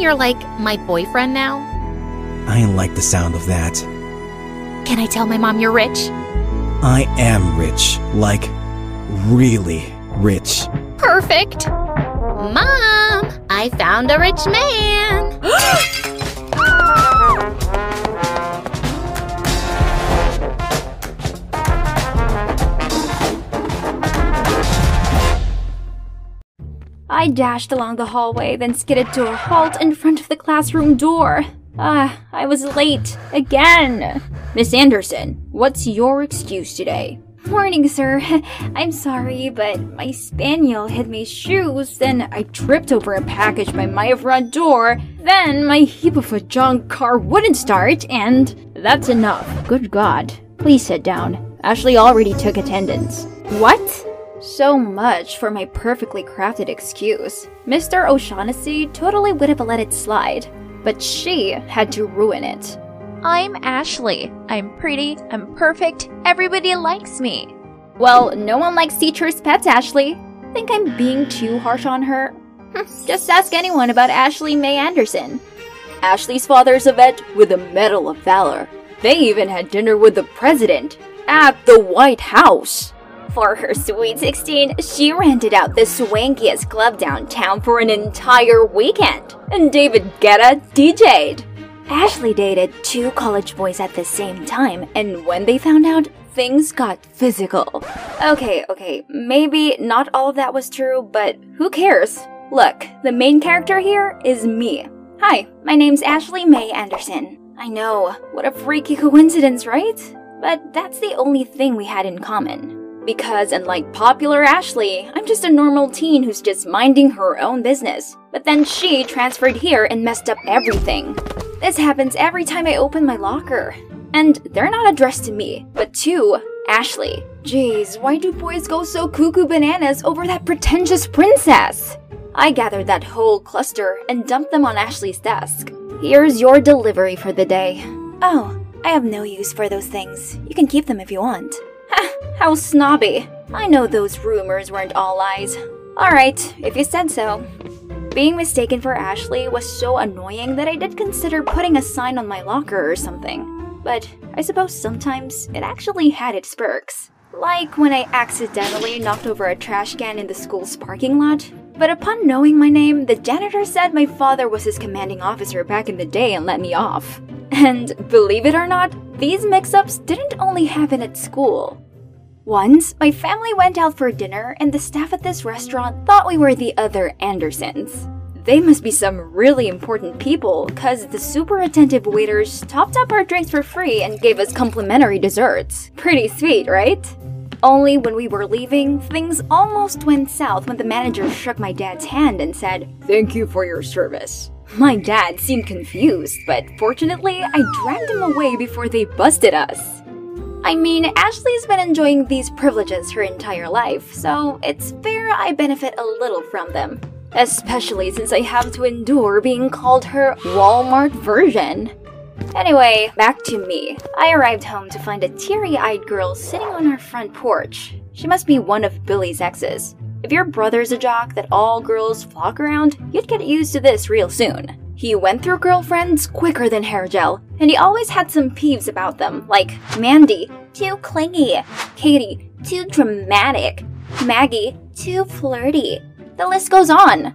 You're like my boyfriend now? I like the sound of that. Can I tell my mom you're rich? I am rich. Like, really rich. Perfect. Mom, I found a rich man. [gasps] [gasps] I dashed along the hallway, then skidded to a halt in front of the classroom door. Ah, I was late. Again! Miss Anderson, what's your excuse today? Morning, sir. [laughs] I'm sorry, but my spaniel hid my shoes, then I tripped over a package by my front door, then my heap of a junk car wouldn't start, and that's enough. Good God. Please sit down. Ashley already took attendance. What? So much for my perfectly crafted excuse. Mr. O'Shaughnessy totally would have let it slide, but she had to ruin it. I'm Ashley. I'm pretty, I'm perfect, everybody likes me. Well, no one likes teachers' pets, Ashley. Think I'm being too harsh on her? [laughs] Just ask anyone about Ashley May Anderson. Ashley's father's a vet with a Medal of Valor. They even had dinner with the president at the White House. For her sweet 16, she rented out the swankiest club downtown for an entire weekend, and David Guetta DJ'd. Ashley dated two college boys at the same time, and when they found out, things got physical. Okay, okay, maybe not all of that was true, but who cares? Look, the main character here is me. Hi, my name's Ashley May Anderson. I know, what a freaky coincidence, right? But that's the only thing we had in common. Because, unlike popular Ashley, I'm just a normal teen who's just minding her own business. But then she transferred here and messed up everything. This happens every time I open my locker. And they're not addressed to me, but to Ashley. Jeez, why do boys go so cuckoo bananas over that pretentious princess? I gathered that whole cluster and dumped them on Ashley's desk. Here's your delivery for the day. Oh, I have no use for those things. You can keep them if you want. [laughs] How snobby. I know those rumors weren't all lies. Alright, if you said so. Being mistaken for Ashley was so annoying that I did consider putting a sign on my locker or something. But I suppose sometimes it actually had its perks. Like when I accidentally knocked over a trash can in the school's parking lot. But upon knowing my name, the janitor said my father was his commanding officer back in the day and let me off. And believe it or not, these mix ups didn't only happen at school. Once, my family went out for dinner, and the staff at this restaurant thought we were the other Andersons. They must be some really important people, cause the super attentive waiters topped up our drinks for free and gave us complimentary desserts. Pretty sweet, right? Only when we were leaving, things almost went south when the manager shook my dad's hand and said, Thank you for your service. My dad seemed confused, but fortunately, I dragged him away before they busted us. I mean, Ashley's been enjoying these privileges her entire life, so it's fair I benefit a little from them. Especially since I have to endure being called her Walmart version. Anyway, back to me. I arrived home to find a teary eyed girl sitting on our front porch. She must be one of Billy's exes. If your brother's a jock that all girls flock around, you'd get used to this real soon. He went through girlfriends quicker than hair gel, and he always had some peeves about them, like Mandy, too clingy, Katie, too dramatic, Maggie, too flirty. The list goes on.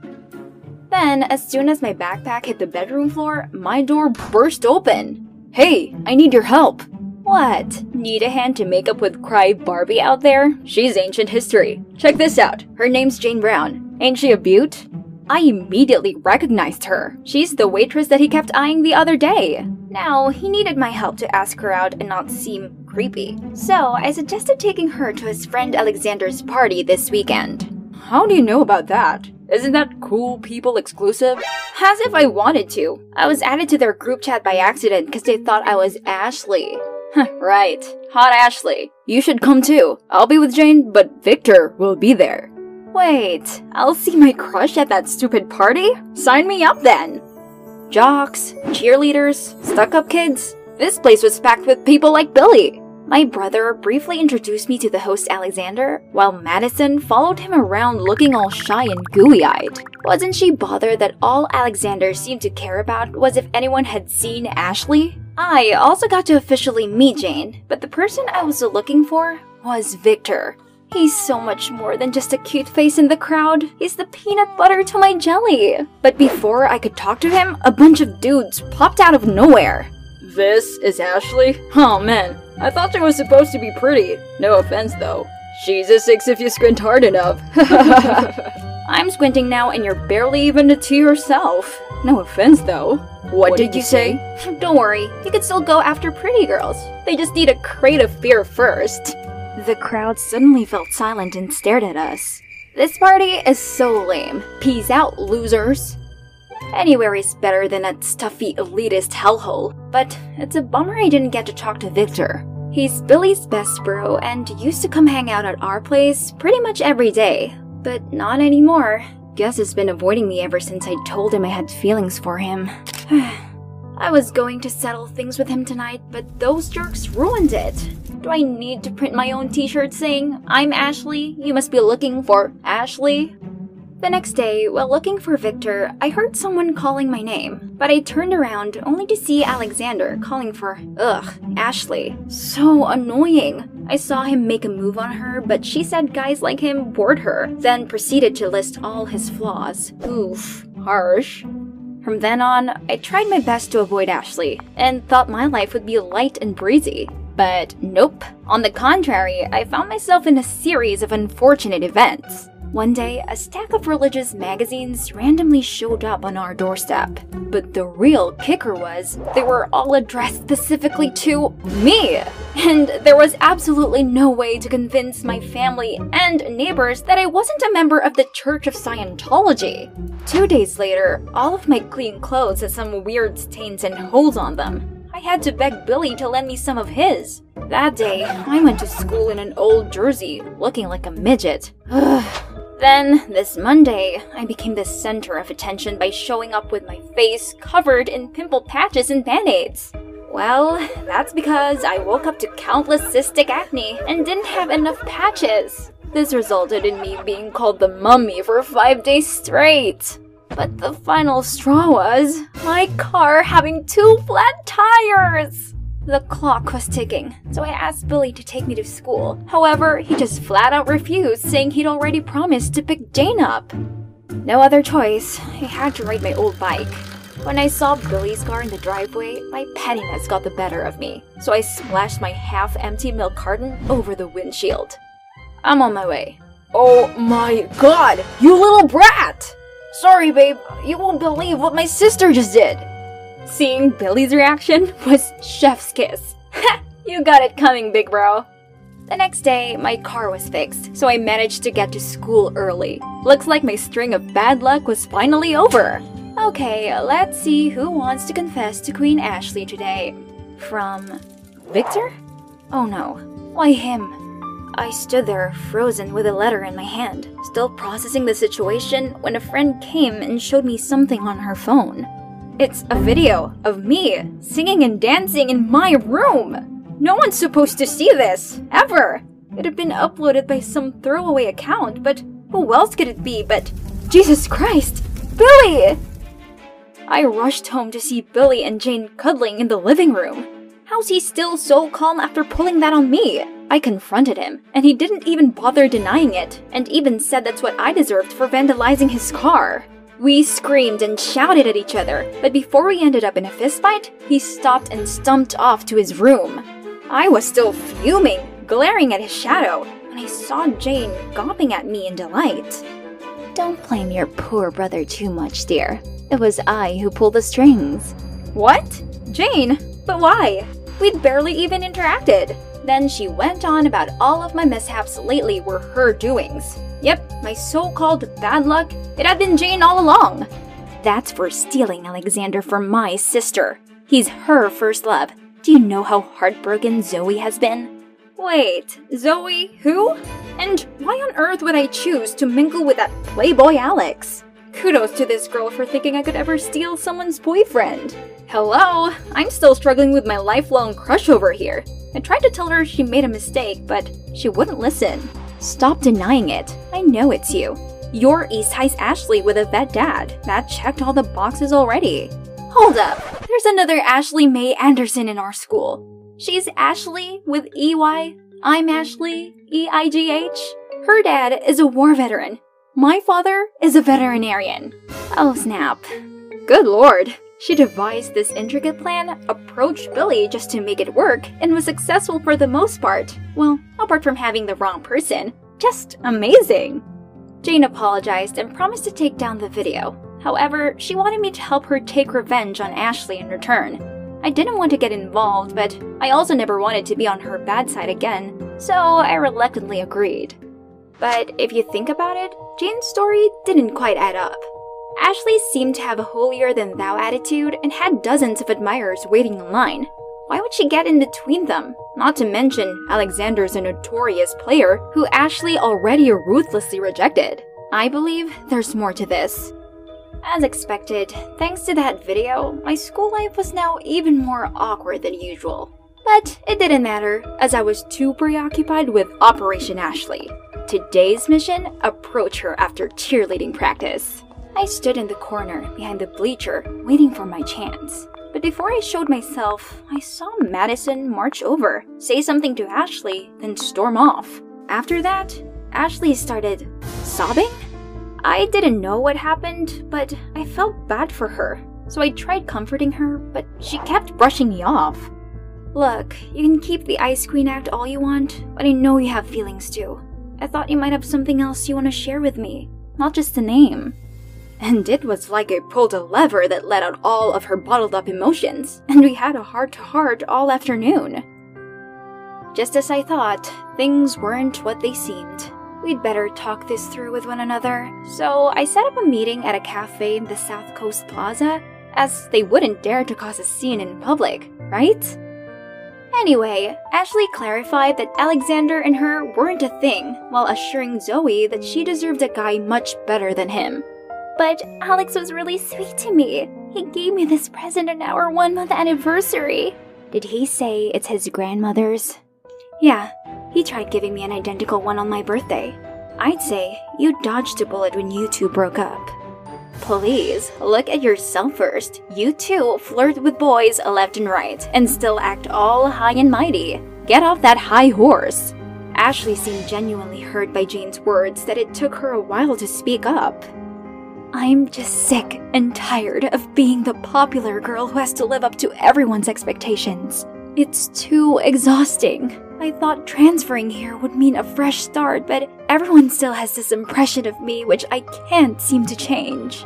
Then, as soon as my backpack hit the bedroom floor, my door burst open. Hey, I need your help. What? Need a hand to make up with Cry Barbie out there? She's ancient history. Check this out. Her name's Jane Brown. Ain't she a beaut? I immediately recognized her. She's the waitress that he kept eyeing the other day. Now, he needed my help to ask her out and not seem creepy. So, I suggested taking her to his friend Alexander's party this weekend. How do you know about that? Isn't that cool people exclusive? As if I wanted to. I was added to their group chat by accident because they thought I was Ashley. right. Hot Ashley. You should come too. I'll be with Jane, but Victor will be there. Wait, I'll see my crush at that stupid party? Sign me up then! Jocks, cheerleaders, stuck up kids. This place was packed with people like Billy. My brother briefly introduced me to the host Alexander, while Madison followed him around looking all shy and gooey eyed. Wasn't she bothered that all Alexander seemed to care about was if anyone had seen Ashley? I also got to officially meet Jane, but the person I was looking for was Victor. He's so much more than just a cute face in the crowd. He's the peanut butter to my jelly. But before I could talk to him, a bunch of dudes popped out of nowhere. This is Ashley? Oh man, I thought she was supposed to be pretty. No offense though. She's a six if you squint hard enough. [laughs] I'm squinting now and you're barely even a two yourself. No offense though. What, what did, did you say? [laughs] Don't worry, you can still go after pretty girls. They just need a crate of fear first. The crowd suddenly felt silent and stared at us. This party is so lame. Peace out, losers. Anywhere is better than that stuffy elitist hellhole, but it's a bummer I didn't get to talk to Victor. He's Billy's best bro and used to come hang out at our place pretty much every day, but not anymore. Guess he's been avoiding me ever since I told him I had feelings for him. [sighs] I was going to settle things with him tonight, but those jerks ruined it. Do I need to print my own t shirt saying, I'm Ashley, you must be looking for Ashley? The next day, while looking for Victor, I heard someone calling my name, but I turned around only to see Alexander calling for, ugh, Ashley. So annoying. I saw him make a move on her, but she said guys like him bored her, then proceeded to list all his flaws. Oof, harsh. From then on, I tried my best to avoid Ashley, and thought my life would be light and breezy. But nope. On the contrary, I found myself in a series of unfortunate events. One day, a stack of religious magazines randomly showed up on our doorstep. But the real kicker was, they were all addressed specifically to me! And there was absolutely no way to convince my family and neighbors that I wasn't a member of the Church of Scientology. Two days later, all of my clean clothes had some weird stains and holes on them. I had to beg Billy to lend me some of his. That day, I went to school in an old jersey, looking like a midget. Then, this Monday, I became the center of attention by showing up with my face covered in pimple patches and band aids. Well, that's because I woke up to countless cystic acne and didn't have enough patches. This resulted in me being called the mummy for five days straight. But the final straw was my car having two flat tires. The clock was ticking, so I asked Billy to take me to school. However, he just flat out refused, saying he'd already promised to pick Jane up. No other choice, I had to ride my old bike. When I saw Billy's car in the driveway, my pettiness got the better of me, so I splashed my half empty milk carton over the windshield. I'm on my way. Oh my god, you little brat! Sorry, babe, you won't believe what my sister just did. Seeing Billy's reaction was chef's kiss. [laughs] you got it coming, big bro. The next day, my car was fixed, so I managed to get to school early. Looks like my string of bad luck was finally over. Okay, let's see who wants to confess to Queen Ashley today. From Victor? Oh no, why him? I stood there, frozen with a letter in my hand, still processing the situation when a friend came and showed me something on her phone. It's a video of me singing and dancing in my room. No one's supposed to see this, ever. It had been uploaded by some throwaway account, but who else could it be but Jesus Christ, Billy! I rushed home to see Billy and Jane cuddling in the living room. How's he still so calm after pulling that on me? I confronted him, and he didn't even bother denying it, and even said that's what I deserved for vandalizing his car. We screamed and shouted at each other, but before we ended up in a fistfight, he stopped and stumped off to his room. I was still fuming, glaring at his shadow, when I saw Jane gawping at me in delight. Don't blame your poor brother too much, dear. It was I who pulled the strings. What? Jane? But why? We'd barely even interacted. Then she went on about all of my mishaps lately were her doings. Yep, my so called bad luck, it had been Jane all along. That's for stealing Alexander from my sister. He's her first love. Do you know how heartbroken Zoe has been? Wait, Zoe who? And why on earth would I choose to mingle with that playboy Alex? Kudos to this girl for thinking I could ever steal someone's boyfriend. Hello, I'm still struggling with my lifelong crush over here. I tried to tell her she made a mistake, but she wouldn't listen. Stop denying it. I know it's you. You're East High's Ashley with a vet dad. That checked all the boxes already. Hold up. There's another Ashley May Anderson in our school. She's Ashley with EY. I'm Ashley, E-I-G-H. Her dad is a war veteran. My father is a veterinarian. Oh snap. Good lord. She devised this intricate plan, approached Billy just to make it work, and was successful for the most part. Well, apart from having the wrong person. Just amazing. Jane apologized and promised to take down the video. However, she wanted me to help her take revenge on Ashley in return. I didn't want to get involved, but I also never wanted to be on her bad side again, so I reluctantly agreed. But if you think about it, Jane's story didn't quite add up. Ashley seemed to have a holier than thou attitude and had dozens of admirers waiting in line. Why would she get in between them? Not to mention, Alexander's a notorious player who Ashley already ruthlessly rejected. I believe there's more to this. As expected, thanks to that video, my school life was now even more awkward than usual. But it didn't matter, as I was too preoccupied with Operation Ashley. Today's mission approach her after cheerleading practice. I stood in the corner behind the bleacher, waiting for my chance. But before I showed myself, I saw Madison march over, say something to Ashley, then storm off. After that, Ashley started sobbing? I didn't know what happened, but I felt bad for her, so I tried comforting her, but she kept brushing me off. Look, you can keep the Ice Queen act all you want, but I know you have feelings too. I thought you might have something else you want to share with me, not just the name. And it was like I pulled a lever that let out all of her bottled up emotions, and we had a heart to heart all afternoon. Just as I thought, things weren't what they seemed. We'd better talk this through with one another, so I set up a meeting at a cafe in the South Coast Plaza, as they wouldn't dare to cause a scene in public, right? Anyway, Ashley clarified that Alexander and her weren't a thing, while assuring Zoe that she deserved a guy much better than him. But Alex was really sweet to me. He gave me this present on our one month anniversary. Did he say it's his grandmother's? Yeah, he tried giving me an identical one on my birthday. I'd say you dodged a bullet when you two broke up. Please, look at yourself first. You two flirt with boys left and right and still act all high and mighty. Get off that high horse. Ashley seemed genuinely hurt by Jane's words that it took her a while to speak up. I'm just sick and tired of being the popular girl who has to live up to everyone's expectations. It's too exhausting. I thought transferring here would mean a fresh start, but everyone still has this impression of me which I can't seem to change.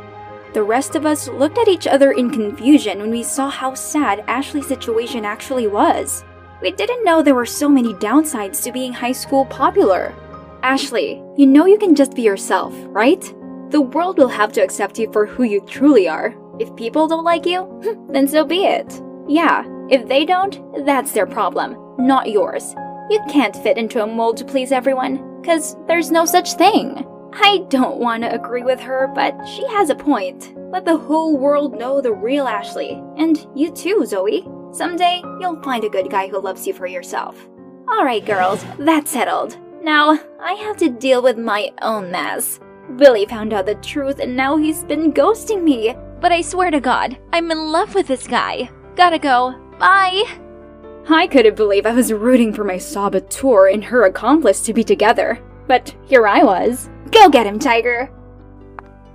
The rest of us looked at each other in confusion when we saw how sad Ashley's situation actually was. We didn't know there were so many downsides to being high school popular. Ashley, you know you can just be yourself, right? The world will have to accept you for who you truly are. If people don't like you, [laughs] then so be it. Yeah, if they don't, that's their problem, not yours. You can't fit into a mold to please everyone, because there's no such thing. I don't want to agree with her, but she has a point. Let the whole world know the real Ashley. And you too, Zoe. Someday, you'll find a good guy who loves you for yourself. Alright, girls, that's settled. Now, I have to deal with my own mess. Billy found out the truth and now he's been ghosting me. But I swear to God, I'm in love with this guy. Gotta go. Bye. I couldn't believe I was rooting for my saboteur and her accomplice to be together. But here I was. Go get him, Tiger!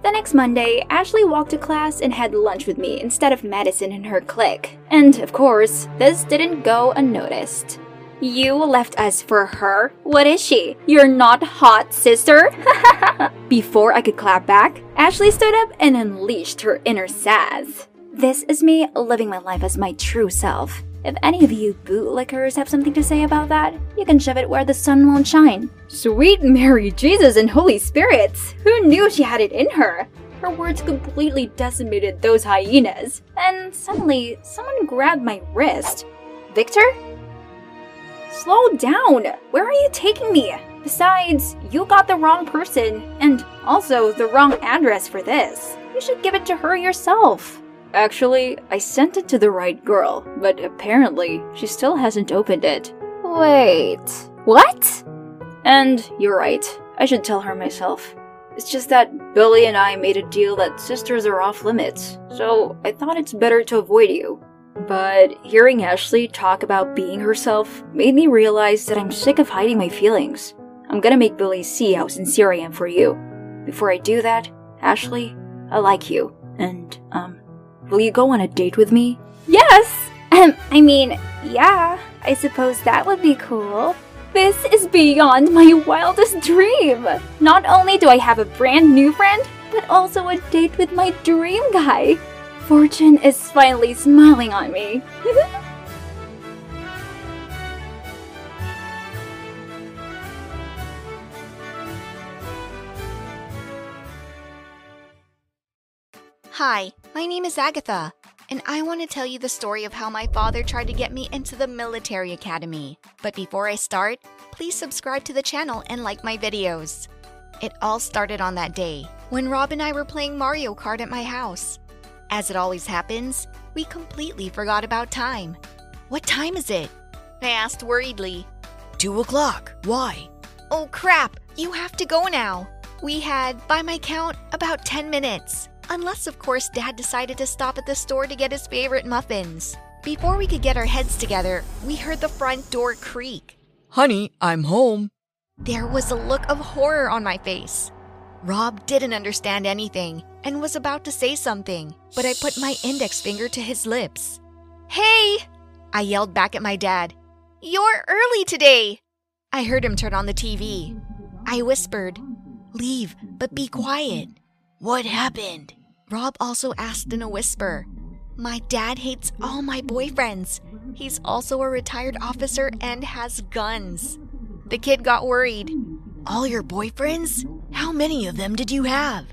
The next Monday, Ashley walked to class and had lunch with me instead of Madison and her clique. And of course, this didn't go unnoticed. You left us for her? What is she? You're not hot, sister? [laughs] Before I could clap back, Ashley stood up and unleashed her inner sass. This is me living my life as my true self. If any of you bootlickers have something to say about that, you can shove it where the sun won't shine. Sweet Mary Jesus and Holy Spirits! Who knew she had it in her? Her words completely decimated those hyenas. And suddenly, someone grabbed my wrist. Victor? Slow down! Where are you taking me? Besides, you got the wrong person, and also the wrong address for this. You should give it to her yourself. Actually, I sent it to the right girl, but apparently she still hasn't opened it. Wait, what? And you're right, I should tell her myself. It's just that Billy and I made a deal that sisters are off limits, so I thought it's better to avoid you. But hearing Ashley talk about being herself made me realize that I'm sick of hiding my feelings. I'm gonna make Billy see how sincere I am for you. Before I do that, Ashley, I like you. And, um, will you go on a date with me? Yes! I mean, yeah, I suppose that would be cool. This is beyond my wildest dream! Not only do I have a brand new friend, but also a date with my dream guy. Fortune is finally smiling on me. [laughs] Hi, my name is Agatha, and I want to tell you the story of how my father tried to get me into the military academy. But before I start, please subscribe to the channel and like my videos. It all started on that day when Rob and I were playing Mario Kart at my house. As it always happens, we completely forgot about time. What time is it? I asked worriedly. Two o'clock. Why? Oh crap, you have to go now. We had, by my count, about 10 minutes. Unless, of course, Dad decided to stop at the store to get his favorite muffins. Before we could get our heads together, we heard the front door creak. Honey, I'm home. There was a look of horror on my face. Rob didn't understand anything and was about to say something, but I put my index finger to his lips. Hey! I yelled back at my dad. You're early today! I heard him turn on the TV. I whispered, Leave, but be quiet. What happened? Rob also asked in a whisper. My dad hates all my boyfriends. He's also a retired officer and has guns. The kid got worried. All your boyfriends? How many of them did you have?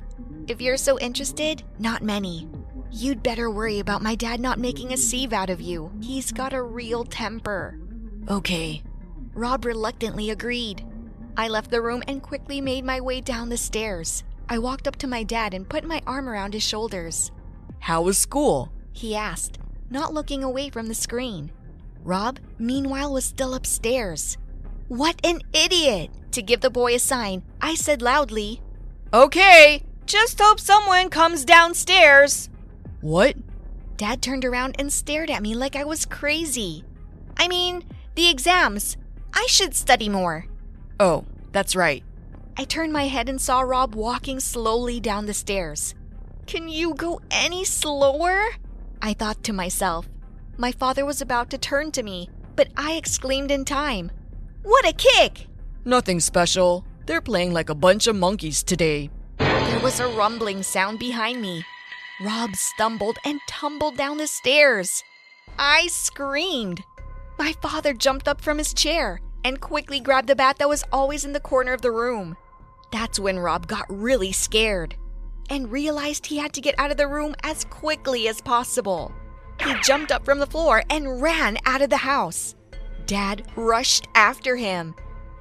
If you're so interested, not many. You'd better worry about my dad not making a sieve out of you. He's got a real temper. Okay. Rob reluctantly agreed. I left the room and quickly made my way down the stairs. I walked up to my dad and put my arm around his shoulders. How was school? He asked, not looking away from the screen. Rob, meanwhile, was still upstairs. What an idiot! To give the boy a sign, I said loudly, Okay, just hope someone comes downstairs. What? Dad turned around and stared at me like I was crazy. I mean, the exams. I should study more. Oh, that's right. I turned my head and saw Rob walking slowly down the stairs. Can you go any slower? I thought to myself. My father was about to turn to me, but I exclaimed in time. What a kick! Nothing special. They're playing like a bunch of monkeys today. There was a rumbling sound behind me. Rob stumbled and tumbled down the stairs. I screamed. My father jumped up from his chair and quickly grabbed the bat that was always in the corner of the room. That's when Rob got really scared and realized he had to get out of the room as quickly as possible. He jumped up from the floor and ran out of the house. Dad rushed after him.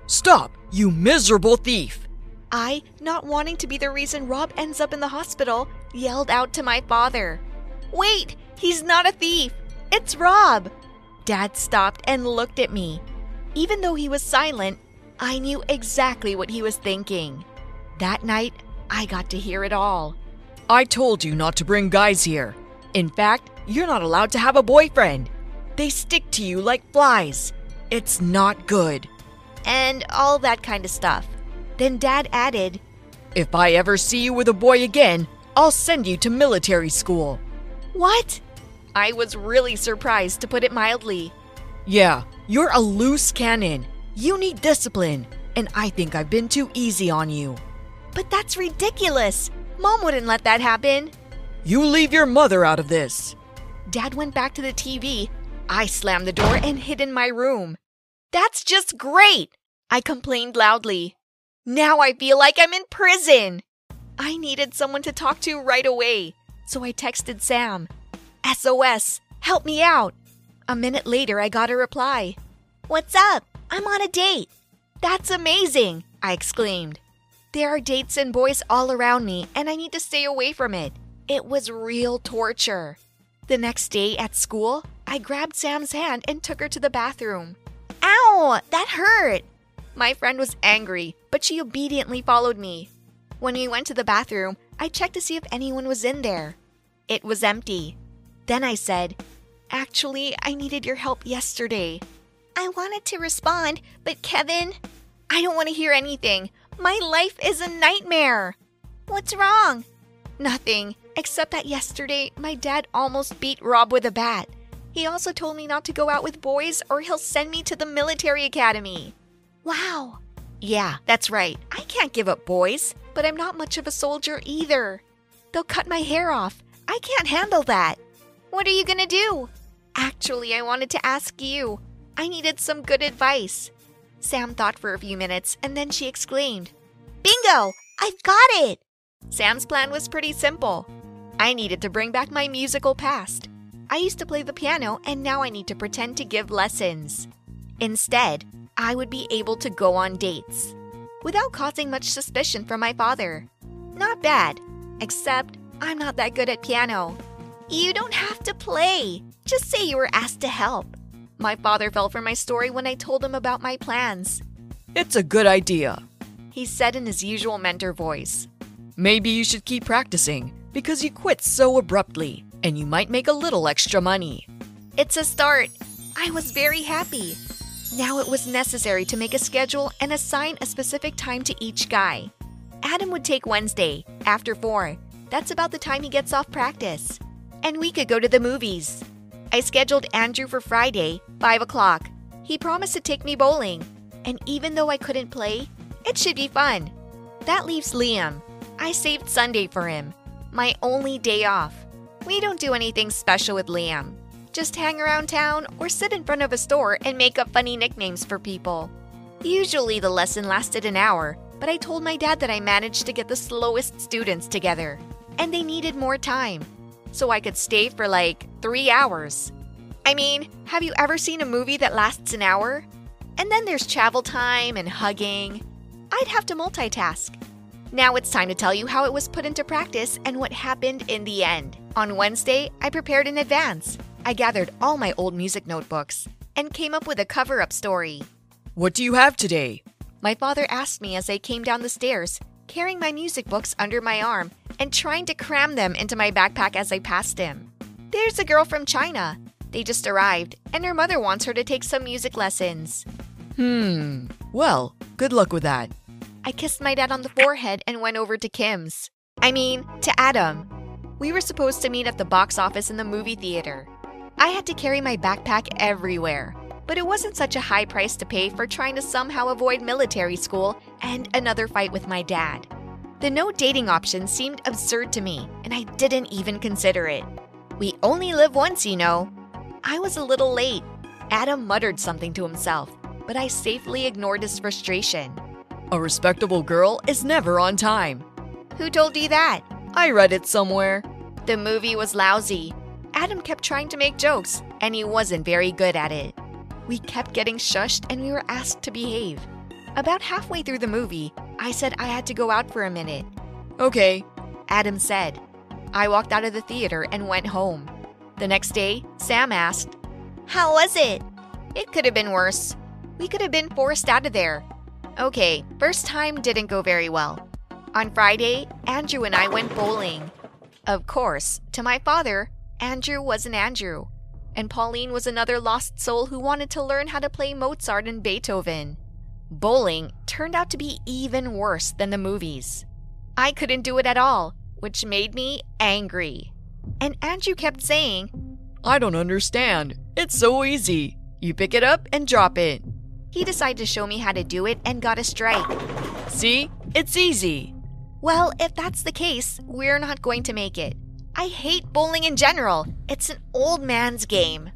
Stop, you miserable thief! I, not wanting to be the reason Rob ends up in the hospital, yelled out to my father. Wait, he's not a thief! It's Rob! Dad stopped and looked at me. Even though he was silent, I knew exactly what he was thinking. That night, I got to hear it all. I told you not to bring guys here. In fact, you're not allowed to have a boyfriend. They stick to you like flies. It's not good. And all that kind of stuff. Then Dad added, If I ever see you with a boy again, I'll send you to military school. What? I was really surprised, to put it mildly. Yeah, you're a loose cannon. You need discipline, and I think I've been too easy on you. But that's ridiculous. Mom wouldn't let that happen. You leave your mother out of this. Dad went back to the TV. I slammed the door and hid in my room. That's just great! I complained loudly. Now I feel like I'm in prison. I needed someone to talk to right away, so I texted Sam. SOS, help me out. A minute later, I got a reply. What's up? I'm on a date. That's amazing, I exclaimed. There are dates and boys all around me, and I need to stay away from it. It was real torture. The next day at school, I grabbed Sam's hand and took her to the bathroom. Ow! That hurt! My friend was angry, but she obediently followed me. When we went to the bathroom, I checked to see if anyone was in there. It was empty. Then I said, Actually, I needed your help yesterday. I wanted to respond, but Kevin, I don't want to hear anything. My life is a nightmare. What's wrong? Nothing, except that yesterday my dad almost beat Rob with a bat. He also told me not to go out with boys or he'll send me to the military academy. Wow. Yeah, that's right. I can't give up boys, but I'm not much of a soldier either. They'll cut my hair off. I can't handle that. What are you gonna do? Actually, I wanted to ask you. I needed some good advice. Sam thought for a few minutes and then she exclaimed, Bingo! I've got it! Sam's plan was pretty simple. I needed to bring back my musical past. I used to play the piano and now I need to pretend to give lessons. Instead, I would be able to go on dates without causing much suspicion from my father. Not bad, except I'm not that good at piano. You don't have to play. Just say you were asked to help. My father fell for my story when I told him about my plans. It's a good idea, he said in his usual mentor voice. Maybe you should keep practicing because you quit so abruptly and you might make a little extra money. It's a start. I was very happy. Now it was necessary to make a schedule and assign a specific time to each guy. Adam would take Wednesday, after 4. That's about the time he gets off practice. And we could go to the movies. I scheduled Andrew for Friday, 5 o'clock. He promised to take me bowling. And even though I couldn't play, it should be fun. That leaves Liam. I saved Sunday for him, my only day off. We don't do anything special with Liam. Just hang around town or sit in front of a store and make up funny nicknames for people. Usually the lesson lasted an hour, but I told my dad that I managed to get the slowest students together, and they needed more time so I could stay for like three hours. I mean, have you ever seen a movie that lasts an hour? And then there's travel time and hugging. I'd have to multitask. Now it's time to tell you how it was put into practice and what happened in the end. On Wednesday, I prepared in advance. I gathered all my old music notebooks and came up with a cover up story. What do you have today? My father asked me as I came down the stairs, carrying my music books under my arm and trying to cram them into my backpack as I passed him. There's a girl from China. They just arrived, and her mother wants her to take some music lessons. Hmm. Well, good luck with that. I kissed my dad on the forehead and went over to Kim's. I mean, to Adam. We were supposed to meet at the box office in the movie theater. I had to carry my backpack everywhere, but it wasn't such a high price to pay for trying to somehow avoid military school and another fight with my dad. The no dating option seemed absurd to me, and I didn't even consider it. We only live once, you know. I was a little late. Adam muttered something to himself, but I safely ignored his frustration. A respectable girl is never on time. Who told you that? I read it somewhere. The movie was lousy. Adam kept trying to make jokes, and he wasn't very good at it. We kept getting shushed and we were asked to behave. About halfway through the movie, I said I had to go out for a minute. Okay, Adam said. I walked out of the theater and went home. The next day, Sam asked, How was it? It could have been worse. We could have been forced out of there. Okay, first time didn't go very well. On Friday, Andrew and I went bowling. Of course, to my father, Andrew was an Andrew, and Pauline was another lost soul who wanted to learn how to play Mozart and Beethoven. Bowling turned out to be even worse than the movies. I couldn't do it at all, which made me angry. And Andrew kept saying, I don't understand. It's so easy. You pick it up and drop it. He decided to show me how to do it and got a strike. See? It's easy. Well, if that's the case, we're not going to make it. I hate bowling in general. It's an old man's game.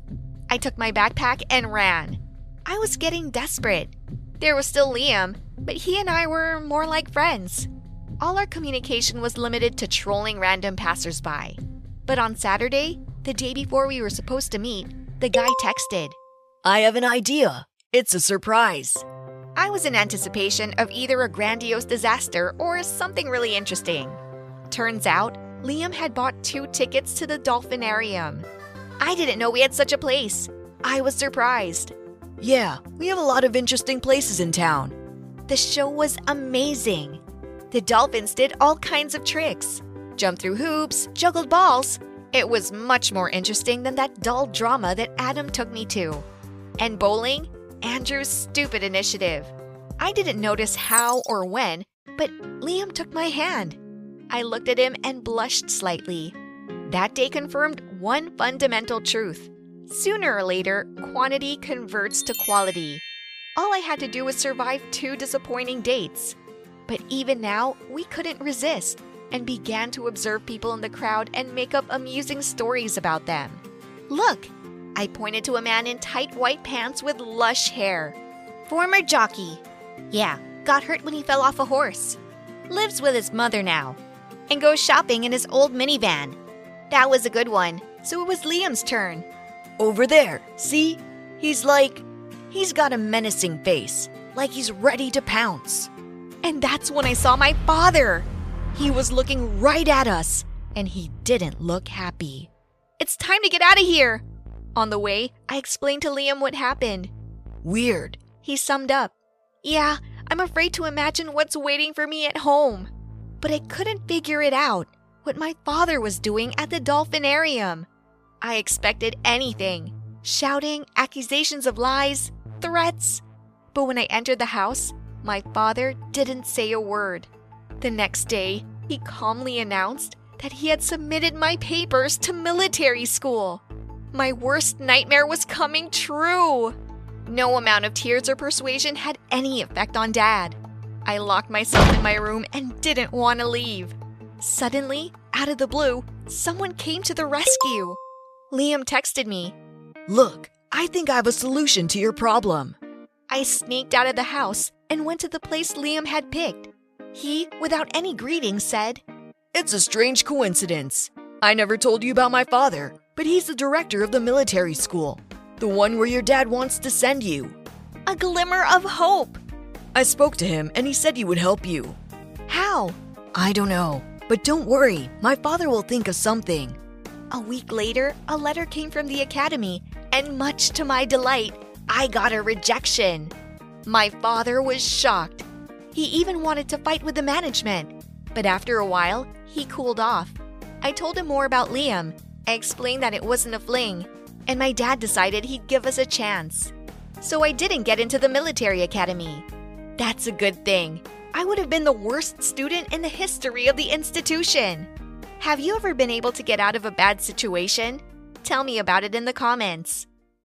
I took my backpack and ran. I was getting desperate. There was still Liam, but he and I were more like friends. All our communication was limited to trolling random passersby. But on Saturday, the day before we were supposed to meet, the guy texted, I have an idea. It's a surprise. I was in anticipation of either a grandiose disaster or something really interesting. Turns out, Liam had bought two tickets to the Dolphinarium. I didn't know we had such a place. I was surprised. Yeah, we have a lot of interesting places in town. The show was amazing. The dolphins did all kinds of tricks jumped through hoops, juggled balls. It was much more interesting than that dull drama that Adam took me to. And bowling? Andrew's stupid initiative. I didn't notice how or when, but Liam took my hand. I looked at him and blushed slightly. That day confirmed one fundamental truth. Sooner or later, quantity converts to quality. All I had to do was survive two disappointing dates. But even now, we couldn't resist and began to observe people in the crowd and make up amusing stories about them. Look! I pointed to a man in tight white pants with lush hair. Former jockey. Yeah, got hurt when he fell off a horse. Lives with his mother now. And goes shopping in his old minivan. That was a good one, so it was Liam's turn. Over there, see? He's like. He's got a menacing face, like he's ready to pounce. And that's when I saw my father. He was looking right at us, and he didn't look happy. It's time to get out of here. On the way, I explained to Liam what happened. Weird. He summed up. Yeah, I'm afraid to imagine what's waiting for me at home. But I couldn't figure it out what my father was doing at the dolphinarium. I expected anything shouting, accusations of lies, threats. But when I entered the house, my father didn't say a word. The next day, he calmly announced that he had submitted my papers to military school. My worst nightmare was coming true. No amount of tears or persuasion had any effect on Dad. I locked myself in my room and didn't want to leave. Suddenly, out of the blue, someone came to the rescue. Liam texted me. Look, I think I have a solution to your problem. I sneaked out of the house and went to the place Liam had picked. He, without any greeting, said, It's a strange coincidence. I never told you about my father, but he's the director of the military school, the one where your dad wants to send you. A glimmer of hope. I spoke to him and he said he would help you. How? I don't know, but don't worry, my father will think of something. A week later, a letter came from the academy, and much to my delight, I got a rejection. My father was shocked. He even wanted to fight with the management, but after a while, he cooled off. I told him more about Liam. I explained that it wasn't a fling, and my dad decided he'd give us a chance. So I didn't get into the military academy. That's a good thing. I would have been the worst student in the history of the institution. Have you ever been able to get out of a bad situation? Tell me about it in the comments.